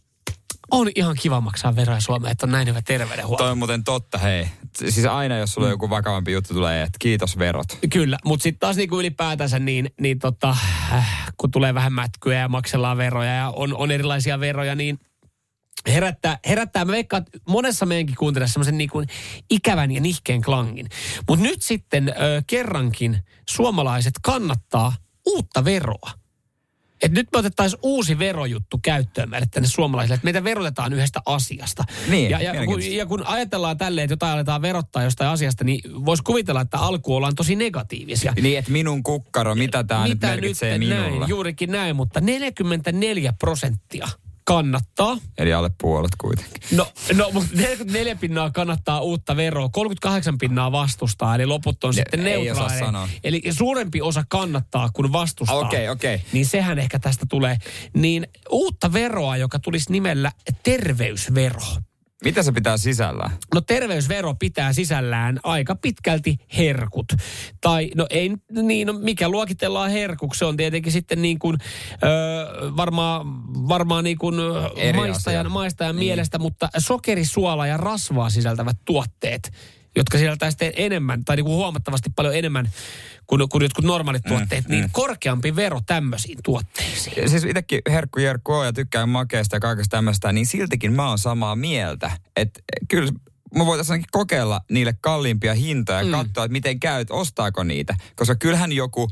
on ihan kiva maksaa veroja Suomeen, että on näin hyvä terveydenhuolto. Toi on muuten totta, hei. Siis aina, jos sulla on joku vakavampi juttu tulee, että kiitos verot. Kyllä, mutta sitten taas niinku ylipäätänsä niin, niin tota, äh, kun tulee vähän mätkyä ja maksellaan veroja ja on, on erilaisia veroja, niin herättää, herättää mä veikkaan, että monessa meidänkin kuuntelee semmoisen niin kuin ikävän ja nihkeen klangin. Mutta nyt sitten ö, kerrankin suomalaiset kannattaa uutta veroa. että nyt me otettaisiin uusi verojuttu käyttöön meille tänne suomalaisille, että meitä verotetaan yhdestä asiasta. Niin, ja, ja, kun, ja kun ajatellaan tälleen, että jotain aletaan verottaa jostain asiasta, niin voisi kuvitella, että alku ollaan tosi negatiivisia. Niin, että minun kukkaro, mitä tämä nyt merkitsee minulle. näin, juurikin näin, mutta 44 prosenttia kannattaa. Eli alle puolet kuitenkin. No, no mutta 44 pinnaa kannattaa uutta veroa, 38 pinnaa vastustaa, eli loput on Ne- sitten neutraaleja. Eli suurempi osa kannattaa kuin vastustaa. Okei, okei. Niin sehän ehkä tästä tulee. Niin uutta veroa, joka tulisi nimellä terveysvero. Mitä se pitää sisällään? No terveysvero pitää sisällään aika pitkälti herkut. Tai no ei, niin no mikä luokitellaan herkuksi, se on tietenkin sitten niin kuin ö, varmaan, varmaan niin kuin Eri maistajan, asia. maistajan Niin. mielestä, mutta sokeri, suola ja rasvaa sisältävät tuotteet, jotka sisältää sitten enemmän, tai niin kuin huomattavasti paljon enemmän kuin, kuin jotkut normaalit tuotteet, niin korkeampi vero tämmöisiin tuotteisiin. Siis itsekin herkku Jerkku ja tykkään makeasta ja kaikesta tämmöistä, niin siltikin mä oon samaa mieltä. Että kyllä mä voitaisiin kokeilla niille kalliimpia hintoja ja Mm. katsoa, että miten käy, että ostaako niitä. Koska kyllähän joku,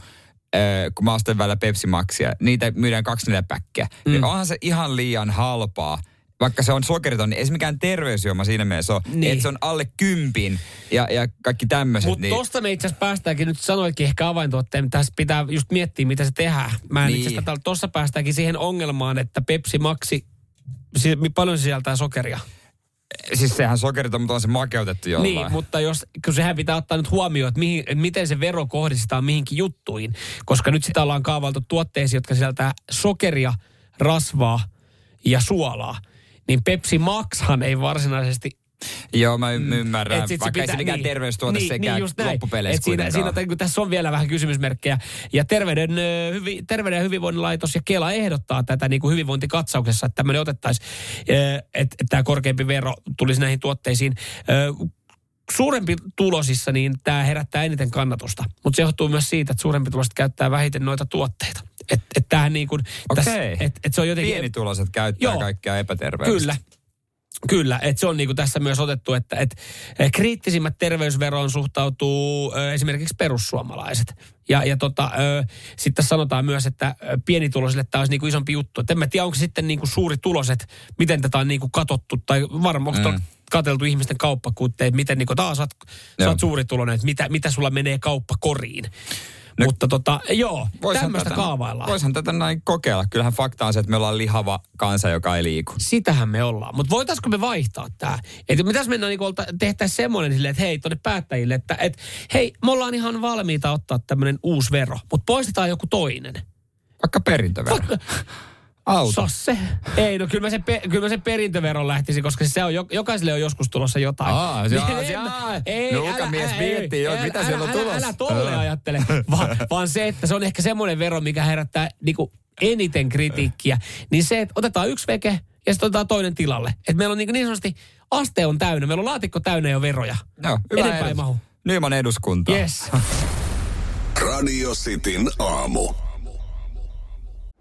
kun mä ostan välillä Pepsi Maxia, niitä myydään kaksi neljä päkkiä. Mm. Niin onhan se ihan liian halpaa. Vaikka se on sokeriton, niin ei se mikään terveysjuoma siinä mielessä ole. Niin. Että se on alle kympin ja, ja kaikki tämmöiset. Mutta niin, tosta me itse asiassa päästäänkin, nyt sanoitkin ehkä avaintuotteen, tässä pitää just miettiä, mitä se tehdään. Mä en Niin. itse asiassa, tuossa päästäänkin siihen ongelmaan, että Pepsi Maxi, si- paljon se sisältää sokeria. Siis sehän sokeriton, mutta on se makeutettu jollain. Niin, mutta jos, kun sehän pitää ottaa nyt huomioon, että, mihin, että miten se vero kohdistetaan mihinkin juttuihin. Koska nyt sitä ollaan kaavailtu tuotteisiin, jotka sisältää sokeria, rasvaa ja suolaa. Niin Pepsi Maxhan ei varsinaisesti Joo, mä ymmärrän. Se Vaikka ei se mikään terveystuote niin, sekään niin just näin. loppupeleissä Et siinä, siinä, kun tässä on vielä vähän kysymysmerkkejä. Ja terveyden, hyvi, terveyden ja hyvinvoinnin laitos ja Kela ehdottaa tätä niin kuin hyvinvointikatsauksessa, että tämmöinen otettaisiin, että, tämä korkeampi vero tulisi näihin tuotteisiin. Suurempi tulosissa, niin tämä herättää eniten kannatusta. Mutta se johtuu myös siitä, että suurempi tuloset käyttää vähiten noita tuotteita. Että et tämähän niin kuin, Okei. et, et se on jotenkin... Pienituloiset käyttää Joo. kaikkea epäterveellistä. Kyllä. Kyllä, että se on niinku tässä myös otettu, että et, eh, kriittisimmät terveysveroon suhtautuu ö, esimerkiksi perussuomalaiset. Ja, ja tota, sitten tässä sanotaan myös, että pienituloisille tämä olisi niinku isompi juttu. Et en mä tiedä, onko sitten niinku suuri tuloset, miten tätä on niinku katottu, tai varmaan mm. katseltu ihmisten kauppakuutteet, miten niinku taas sä oot, sä oot suurituloinen, että mitä, mitä sulla menee kauppakoriin. No, Mutta tota, joo, tämmöistä tätä- kaavaillaan. Voisihan tätä näin kokeilla. Kyllähän fakta on se, että me ollaan lihava kansa, joka ei liiku. Sitähän me ollaan. Mutta voitaisiko me vaihtaa tämä? Että mitäs mennään niin tehtäisiin semmoinen silleen, että hei, tuonne päättäjille, että et, hei, me ollaan ihan valmiita ottaa tämmöinen uusi vero, mutta poistetaan joku toinen. Vaikka perintövero. Auto. Sosse. Ei, no kyllä mä, sen, pe- kyllä mä sen perintöveron lähtisin, koska se on, jo- jokaiselle on joskus tulossa jotain. Aa, se- Niin aa, en se- aa. ei, Nuukamies älä- miettii jo, ei, mitä älä- siellä on älä- tulossa. Älä tolle Aa. ajattele, vaan, vaan se, että se on ehkä semmoinen vero, mikä herättää niinku eniten kritiikkiä. Niin se, että otetaan yksi veke ja sitten otetaan toinen tilalle. Että meillä on niin, niin sanotusti, aste on täynnä, meillä on laatikko täynnä jo veroja. Joo, hyvä Enempää ei mahu. Nyman eduskunta. Yes. [LAUGHS] Radio Cityn aamu.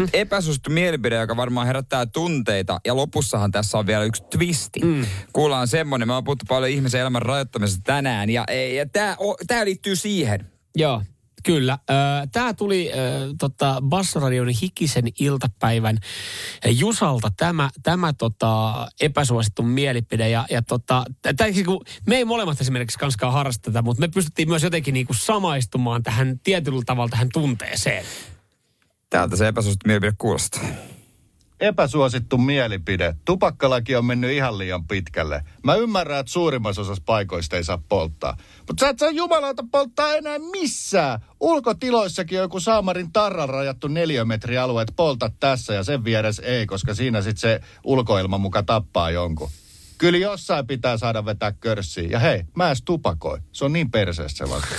Nyt epäsuosittu mielipide, joka varmaan herättää tunteita. Ja lopussahan tässä on vielä yksi twisti. Mm. Kuullaan semmonen, me on puhuttu paljon ihmisen elämän rajoittamisesta tänään. Ja, ja tämä tää liittyy siihen. Joo, kyllä. Tämä tuli tota, Bassoradion hikisen iltapäivän Jusalta tämä, tämä tota, epäsuosittu mielipide. Ja, ja tota, tää, niinku, me ei molemmat esimerkiksi kanskaan harrasta tätä, mutta me pystyttiin myös jotenkin niinku samaistumaan tähän tietyllä tavalla tähän tunteeseen. Täältä se epäsuosittu mielipide kuulostaa. epäsuosittu mielipide. Tupakkalaki on mennyt ihan liian pitkälle. Mä ymmärrän, että suurimmassa osassa paikoista ei saa polttaa. Mutta sä et saa jumalauta polttaa enää missään. Ulkotiloissakin on joku Saamarin tarran rajattu neliömetrialue, että polta tässä ja sen vieressä ei, koska siinä sitten se ulkoilma muka tappaa jonkun. Kyllä jossain pitää saada vetää körssiä. Ja hei, mä edes tupakoi. Se on niin perseessä se vasta.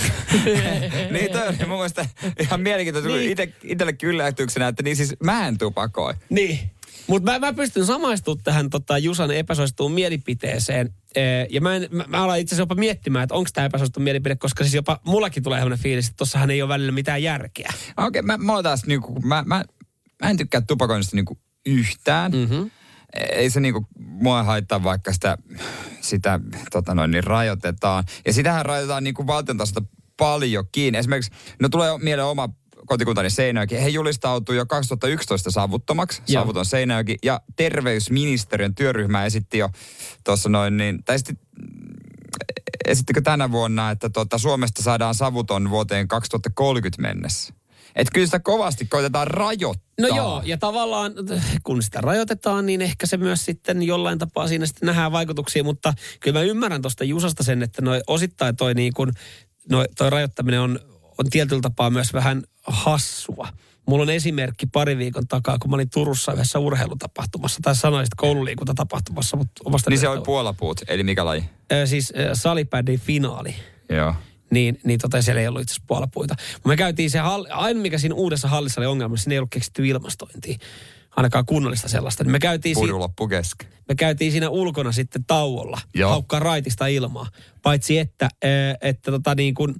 [LAUGHS] niin toi oli mun mielestä ihan mielenkiintoista, niin. ite, itsellekin yllätyksenä, että niin siis mä en tupakoi. Niin. Mutta mä, mä pystyn samaistumaan tähän tota, Jusan epäsuosittuun mielipiteeseen. Ee, ja mä, en, mä, mä alan itse asiassa jopa miettimään, että onko tämä epäsuosittu mielipide, koska siis jopa mullakin tulee sellainen fiilis, että tossahan ei ole välillä mitään järkeä. Okei, okay, mä, mä, taas, niinku, mä, mä, mä en tykkää tupakoinnista niinku yhtään. Mm-hmm ei se niinku mua haittaa, vaikka sitä, sitä tota noin, niin rajoitetaan. Ja sitähän rajoitetaan niinku valtion tasolta paljonkin. Esimerkiksi, no tulee mieleen oma kotikuntani Seinäjoki. He julistautui jo 2011 savuttomaksi, Joo. savuton Seinäjoki. Ja terveysministeriön työryhmä esitti jo tuossa noin, niin, tai esitti, esittikö tänä vuonna, että tuota, Suomesta saadaan savuton vuoteen 2030 mennessä. Että kyllä sitä kovasti koitetaan rajoittaa. No joo, ja tavallaan kun sitä rajoitetaan, niin ehkä se myös sitten jollain tapaa siinä sitten nähdään vaikutuksia, mutta kyllä mä ymmärrän tuosta Jusasta sen, että noi osittain toi, niin kun, noi, toi rajoittaminen on, on tietyllä tapaa myös vähän hassua. Mulla on esimerkki pari viikon takaa, kun mä olin Turussa yhdessä urheilutapahtumassa, tai sanoisit koululiikuntatapahtumassa. Mutta omasta niin se oli puolapuut, eli mikä laji? Ö, siis salipädin finaali. Joo niin, niin tota, siellä ei ollut itse asiassa puolapuita. Me käytiin se, hall, aina mikä siinä uudessa hallissa oli ongelma, siinä ei ollut keksitty ilmastointia. Ainakaan kunnollista sellaista. Niin me käytiin, si- loppu kesken. me käytiin siinä ulkona sitten tauolla, joo. haukkaa raitista ilmaa. Paitsi että, että tota niin kuin,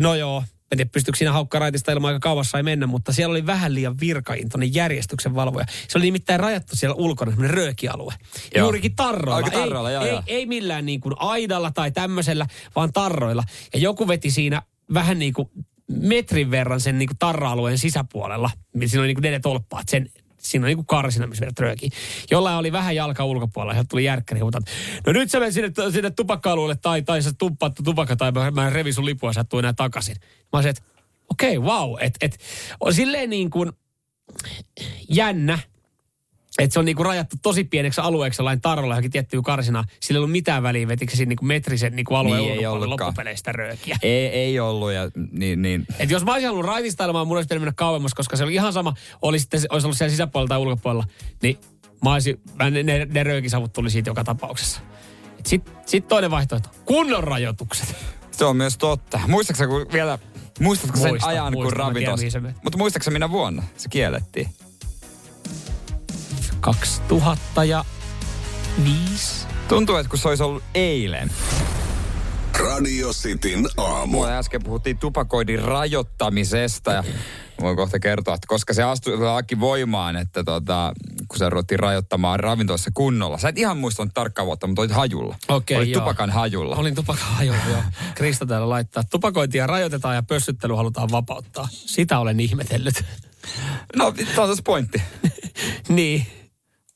no joo, en tiedä, pystyykö siinä haukkaraitista ilman aika kauassa ei mennä, mutta siellä oli vähän liian virkaintoinen järjestyksen valvoja. Se oli nimittäin rajattu siellä ulkona, semmoinen röökialue. Joo. Juurikin tarroilla. Aika tarroilla, ei, joo, ei, joo. ei, millään niin kuin aidalla tai tämmöisellä, vaan tarroilla. Ja joku veti siinä vähän niin kuin metrin verran sen niin kuin tarra-alueen sisäpuolella. Siinä oli niin kuin neljä tolppaa. Sen siinä on niin kuin karsina, missä vedät röökiä. Jollain oli vähän jalka ulkopuolella, ja tuli järkkäri huutaa, no nyt sä menet sinne, sinne tupakka-alueelle, tai, tai sä tuppaat tupakka, tai mä, mä revin sun lipua, sä tuu enää takaisin. Mä olisin, että okei, okay, wow, että et, on silleen niin kuin jännä, että se on niinku rajattu tosi pieneksi alueeksi jollain tarrolla johonkin tiettyyn karsinaan. Sillä ei ollut mitään väliä, vetikö siinä niinku metrisen niinku alueen niin ulkopuolelle loppupeleistä röökiä. Ei, ei ollut. Ja, niin, niin. Et jos mä olisin halunnut raitistailemaan, mun olisi mennä kauemmas, koska se oli ihan sama, oli sitten, olisi ollut siellä sisäpuolella tai ulkopuolella. Niin mä olisin, ne, ne, ne röökisavut tuli siitä joka tapauksessa. Sitten sit toinen vaihtoehto, kunnon rajoitukset. Se on myös totta. Muistaaksä kun vielä, muistatko sen muista, ajan, muista, kun ravintos... Mutta muistaaksä minä vuonna se kiellettiin? 2005. Tuntuu, että kun se olisi ollut eilen. Radio Cityn aamu. Mua äsken puhuttiin tupakoidin rajoittamisesta ja voin kohta kertoa, että koska se astui laki voimaan, että tota, kun se ruvettiin rajoittamaan ravintoissa kunnolla. Sä et ihan muistanut tarkkaa vuotta, mutta olit hajulla. Okei, Olit joo. tupakan hajulla. Olin tupakan hajulla, joo. Krista täällä laittaa. Tupakointia rajoitetaan ja pössyttely halutaan vapauttaa. Sitä olen ihmetellyt. No, tämä on tässä pointti. [LAUGHS] niin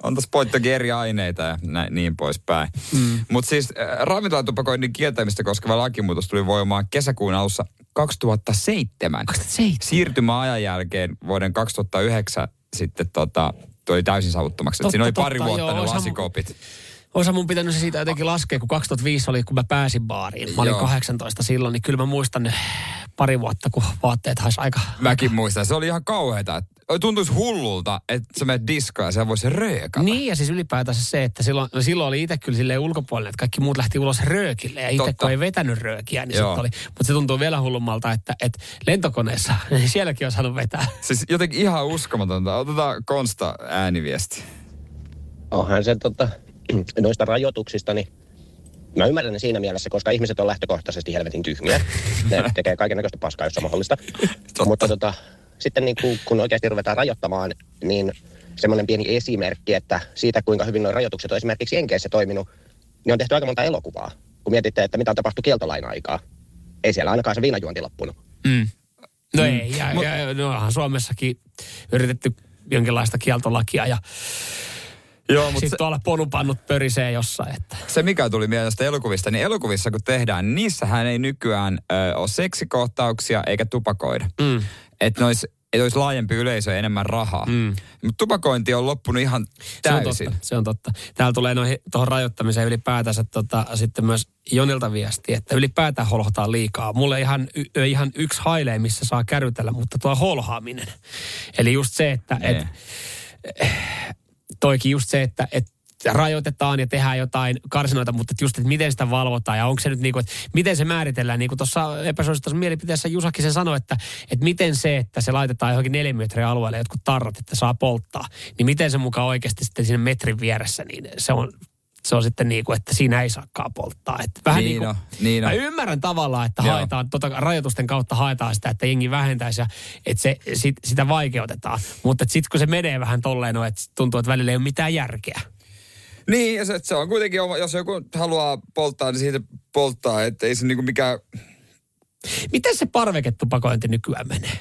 on tässä pointtokin eri aineita ja näin, niin poispäin. Mm. Mutta siis äh, ravintolatupakoinnin kieltämistä koskeva lakimuutos tuli voimaan kesäkuun alussa 2007. 2007. Siirtymäajan jälkeen vuoden 2009 sitten tota, tuli täysin savuttomaksi. Totta, Siinä oli totta, pari vuotta joo, ne lasikopit. Osa mun pitänyt se siitä jotenkin laskea, kun 2005 oli, kun mä pääsin baariin. Mä olin Joo. 18 silloin, niin kyllä mä muistan ne pari vuotta, kun vaatteet haisi aika... Mäkin muistan. Se oli ihan kauheata. Tuntuisi hullulta, että sä menet diskoon ja sä voisi röökata. Niin, ja siis ylipäätänsä se, että silloin, no silloin oli itse kyllä silleen ulkopuolelle, että kaikki muut lähti ulos röökille. Ja itse kun ei vetänyt röökiä, niin oli. Mutta se tuntuu vielä hullummalta, että, että lentokoneessa, [LAUGHS] niin sielläkin on saanut vetää. Siis jotenkin ihan uskomatonta. Otetaan Konsta ääniviesti. Onhan se tota, noista rajoituksista, niin Mä ymmärrän ne siinä mielessä, koska ihmiset on lähtökohtaisesti helvetin tyhmiä. Ne [LAUGHS] tekee kaiken näköistä paskaa, jos on mahdollista. Mutta tota, sitten niin kuin, kun oikeasti ruvetaan rajoittamaan, niin semmoinen pieni esimerkki, että siitä kuinka hyvin nuo rajoitukset on esimerkiksi Enkeissä toiminut, niin on tehty aika monta elokuvaa. Kun mietitte, että mitä on tapahtunut kieltolain aikaa. Ei siellä ainakaan se viinajuonti loppunut. Mm. No mm. ei, ja, Mut, ja no onhan Suomessakin yritetty jonkinlaista kieltolakia ja Joo, mutta Sitten se, tuolla ponupannut pörisee jossain. Että. Se mikä tuli mielestä elokuvista, niin elokuvissa kun tehdään, niin niissähän ei nykyään ö, ole seksikohtauksia eikä tupakoida. Mm. Että nois että olisi laajempi yleisö ja enemmän rahaa. Mm. Mutta tupakointi on loppunut ihan täysin. Se on totta. Se on totta. Täällä tulee noihin, tuohon rajoittamiseen ylipäätänsä tota, sitten myös Jonilta viesti, että ylipäätään holhotaan liikaa. Mulle ihan, y, ihan yksi hailee, missä saa kärrytellä, mutta tuo holhaaminen. Eli just se, että et, toikin just se, että et rajoitetaan ja tehdään jotain karsinoita, mutta just, että miten sitä valvotaan. Ja onko se nyt niin kuin, että miten se määritellään, niin kuin tuossa epäsuositussa mielipiteessä Jusakin se sanoi, että, että miten se, että se laitetaan johonkin nelimetrin alueelle jotkut tarrat, että saa polttaa, niin miten se mukaan oikeasti sitten siinä metrin vieressä, niin se on, se on sitten niin kuin, että siinä ei saakaan polttaa. Että vähän niin, Niin kuin, on, niin. Mä ymmärrän tavallaan, että Joo. haetaan, tota, rajoitusten kautta haetaan sitä, että jengi vähentäisi ja että se, sit, sitä vaikeutetaan. Mutta sitten kun se menee vähän tolleen, no, että tuntuu, että välillä ei ole mitään järkeä. Niin, ja se, se on kuitenkin, jos joku haluaa polttaa, niin siitä polttaa, että ei se niinku mikään... Miten se parveketupakointi nykyään menee?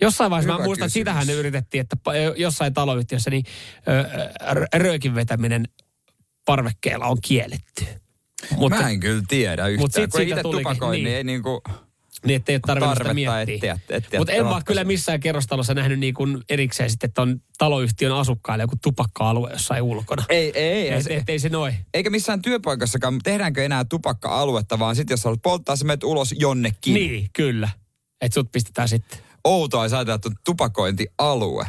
Jossain vaiheessa Hyvä mä muistan, että kysymys. sitähän ne yritettiin, että jossain taloyhtiössä niin ö, ö, röökin vetäminen parvekkeella on kielletty. Mutta, Mä en kyllä tiedä yhtään. Mut sit kun itse tupakoin, niin. niin. ei niinku... Niin, ettei ole tarvinnut sitä miettiä. Mutta en vaan kyllä missään kerrostalossa nähnyt niin kuin erikseen sitten, että on taloyhtiön asukkaille joku tupakka-alue jossain ulkona. Ei, ei, ei. Et, se- et, ei se noin. Eikä missään työpaikassakaan tehdäänkö enää tupakka-aluetta, vaan sitten jos haluat polttaa, sä menet ulos jonnekin. Niin, kyllä. Että sut pistetään sitten. Outoa olisi ajatella, että on tupakointialue.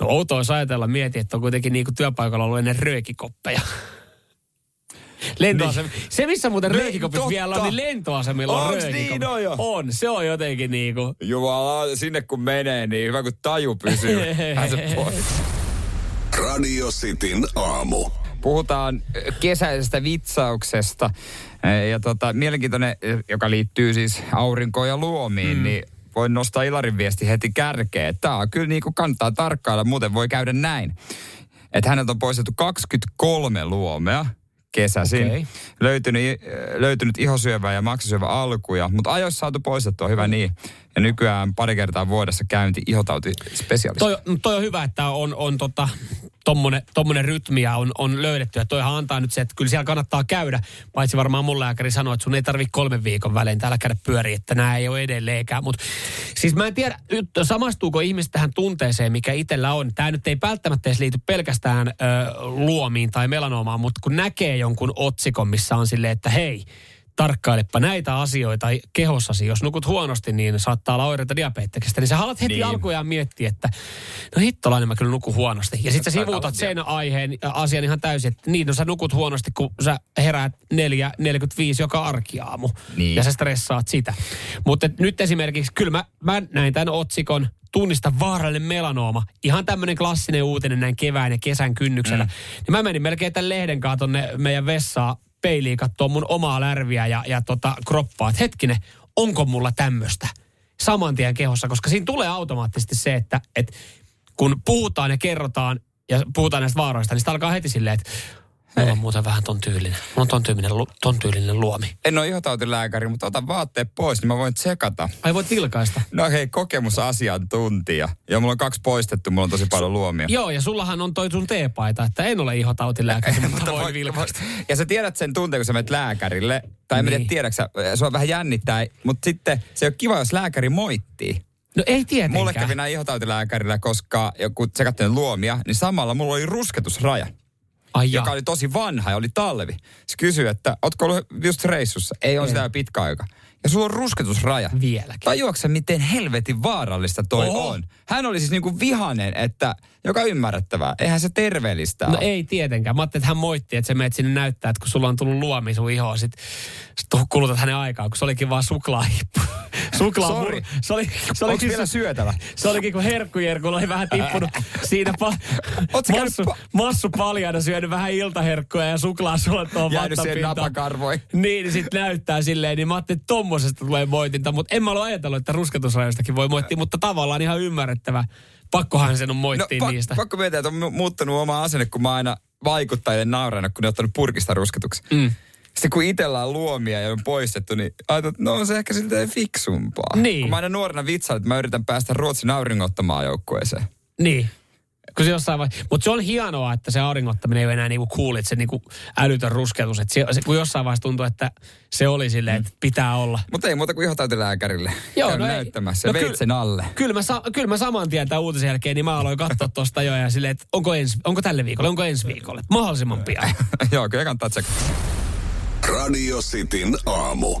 No outoa olisi ajatella, mieti, että on kuitenkin niin kuin työpaikalla ollut ennen röökikoppeja. Lentoasem... Niin. Se, missä muuten Niin, röökikopit vielä on, niin lentoasemilla on Onks niin on jo? On, se on jotenkin niin kuin... Jumala, sinne kun menee, niin hyvä kun taju pysyy. [LAUGHS] Pääse pois. Radio Cityn aamu. Puhutaan ö, kesäisestä vitsauksesta. Ö, Ja tota, mielenkiintoinen, ö, joka liittyy siis aurinkoon ja luomiin, mm. niin voin nostaa Ilarin viesti heti kärkeen. Tämä on kyllä niin kuin kannattaa tarkkailla, muuten voi käydä näin. Että häneltä on poistettu 23 luomea kesäisin. Okei. Löytynyt, löytynyt ihosyövä ja maksasyövä alkuja, mutta ajoissa saatu poistettua, hyvä niin. Ja nykyään pari kertaa vuodessa käynti ihotauti-spesialisti. Toi, toi on hyvä, että on, on tota, tommonen, tommonen rytmiä on, on löydetty. Ja toihan antaa nyt se, että kyllä siellä kannattaa käydä. Paitsi varmaan mun lääkäri sanoi, että sun ei tarvi kolmen viikon välein täällä käydä pyöriä, että nämä ei ole edelleenkään. Mutta siis mä en tiedä, nyt samastuuko ihmiset tähän tunteeseen, mikä itsellä on. Tämä nyt ei välttämättä edes liity pelkästään ö, luomiin tai melanoomaan, mutta kun näkee jonkun otsikon, missä on silleen, että hei, tarkkailepa näitä asioita kehossasi. Jos nukut huonosti, niin saattaa olla oireita diabeteksestä. Niin sä haluat heti Niin. alkujaan miettiä, että no hittolainen mä kyllä nukun huonosti. Ja sitten sä sivuutat sen aiheen, asian ihan täysin, että niin, no sä nukut huonosti, kun sä heräät 4.45 joka arkiaamu. Niin. Ja sä stressaat sitä. Mutta nyt esimerkiksi, kyllä mä, mä näin tämän otsikon, tunnista vaarallinen melanooma. Ihan tämmöinen klassinen uutinen näin kevään ja kesän kynnyksellä. Mm. Niin mä menin melkein tämän lehden kanssa tonne meidän vessaan peiliin katsoa mun omaa lärviä ja, ja tota kroppaa. Että hetkinen, onko mulla tämmöistä saman tien kehossa? Koska siinä tulee automaattisesti se, että, että kun puhutaan ja kerrotaan ja puhutaan näistä vaaroista, niin sitä alkaa heti silleen, että mulla on muuten vähän ton tyylinen. Mulla on ton tyylinen, ton tyylinen luomi. En ole ihotautilääkäri, mutta otan vaatteet pois, niin mä voin tsekata. Ai voit vilkaista. No hei, kokemusasiantuntija. Ja mulla on kaksi poistettu, mulla on tosi paljon luomia. Joo, ja sullahan on toi sun teepaita, että en ole ihotautilääkäri, [LAUGHS] mutta voin voi- vilkaista. Ja sä tiedät sen tunteen, kun sä menet lääkärille. Tai en Niin. niin. tiedä, se on vähän jännittää. Mutta sitten se on kiva, jos lääkäri moittii. No ei tietenkään. Mulle kävi näin ihotautilääkärillä, koska kun sä katsoin luomia, niin samalla mulla oli rusketusraja. Ai joka jaa. oli tosi vanha ja oli talvi. Se kysyi, että ootko ollut just reissussa? Ei ole sitä pitkä aika. Ja sulla on rusketusraja. Vieläkin. Tajuatko miten helvetin vaarallista toi Oho. on? Hän oli siis niinku vihanen, että joka ymmärrettävää. Eihän se terveellistä No ole. ei tietenkään. Mä ajattelin, että hän moitti, että sä menet sinne näyttää, että kun sulla on tullut luomi sun ihoon, sit, sit kulutat hänen aikaa, kun se olikin vaan suklaahippu. Suklaa [LAUGHS] Sori. Se, oli, se, oli, Onks vielä syötävä? se olikin, kun herkkujerkulla oli vähän tippunut [LAUGHS] siinä pa, massu, pa- massu paljana syönyt vähän iltaherkkuja ja suklaa sulla tuohon Jäänyt siihen. Niin, sitten näyttää silleen, niin mä ajattelin, että tommosesta tulee moitinta, mutta en mä ollut ajatellut, että rusketusrajoistakin voi moittia, mutta tavallaan ihan ymmärrettävä. Pakkohan sen on moittia No, pa- niistä. pakko miettiä, että on mu- muuttanut oma asenne, kun mä aina vaikuttajille naurannut, kun ne on ottanut purkista rusketuksi. Mm. Sitten kun itsellä on luomia ja on poistettu, niin ajattelin, että no on se ehkä siltä fiksumpaa. Niin. Kun mä aina nuorena vitsailin, että mä yritän päästä Ruotsin auringottamaan joukkueeseen. Niin. Kun se jossain vai... Mutta se on hienoa, että se auringottaminen ei ole enää niinku cool, että se niinku älytön rusketus. Että se, se, kun jossain vaiheessa tuntuu, että se oli silleen, että pitää olla. Mutta ei muuta kuin ihotautilääkärille. Joo, no näyttämässä No veitsen alle. Kyllä mä, sa- kyllä mä saman tien tämän uutisen jälkeen, niin mä aloin katsoa tuosta jo ja silleen, että onko, ensi, onko tälle viikolle, onko ensi viikolle. Mahdollisimman pian. [LAUGHS] Joo, kyllä kannattaa tsekata. Radio Cityn aamu.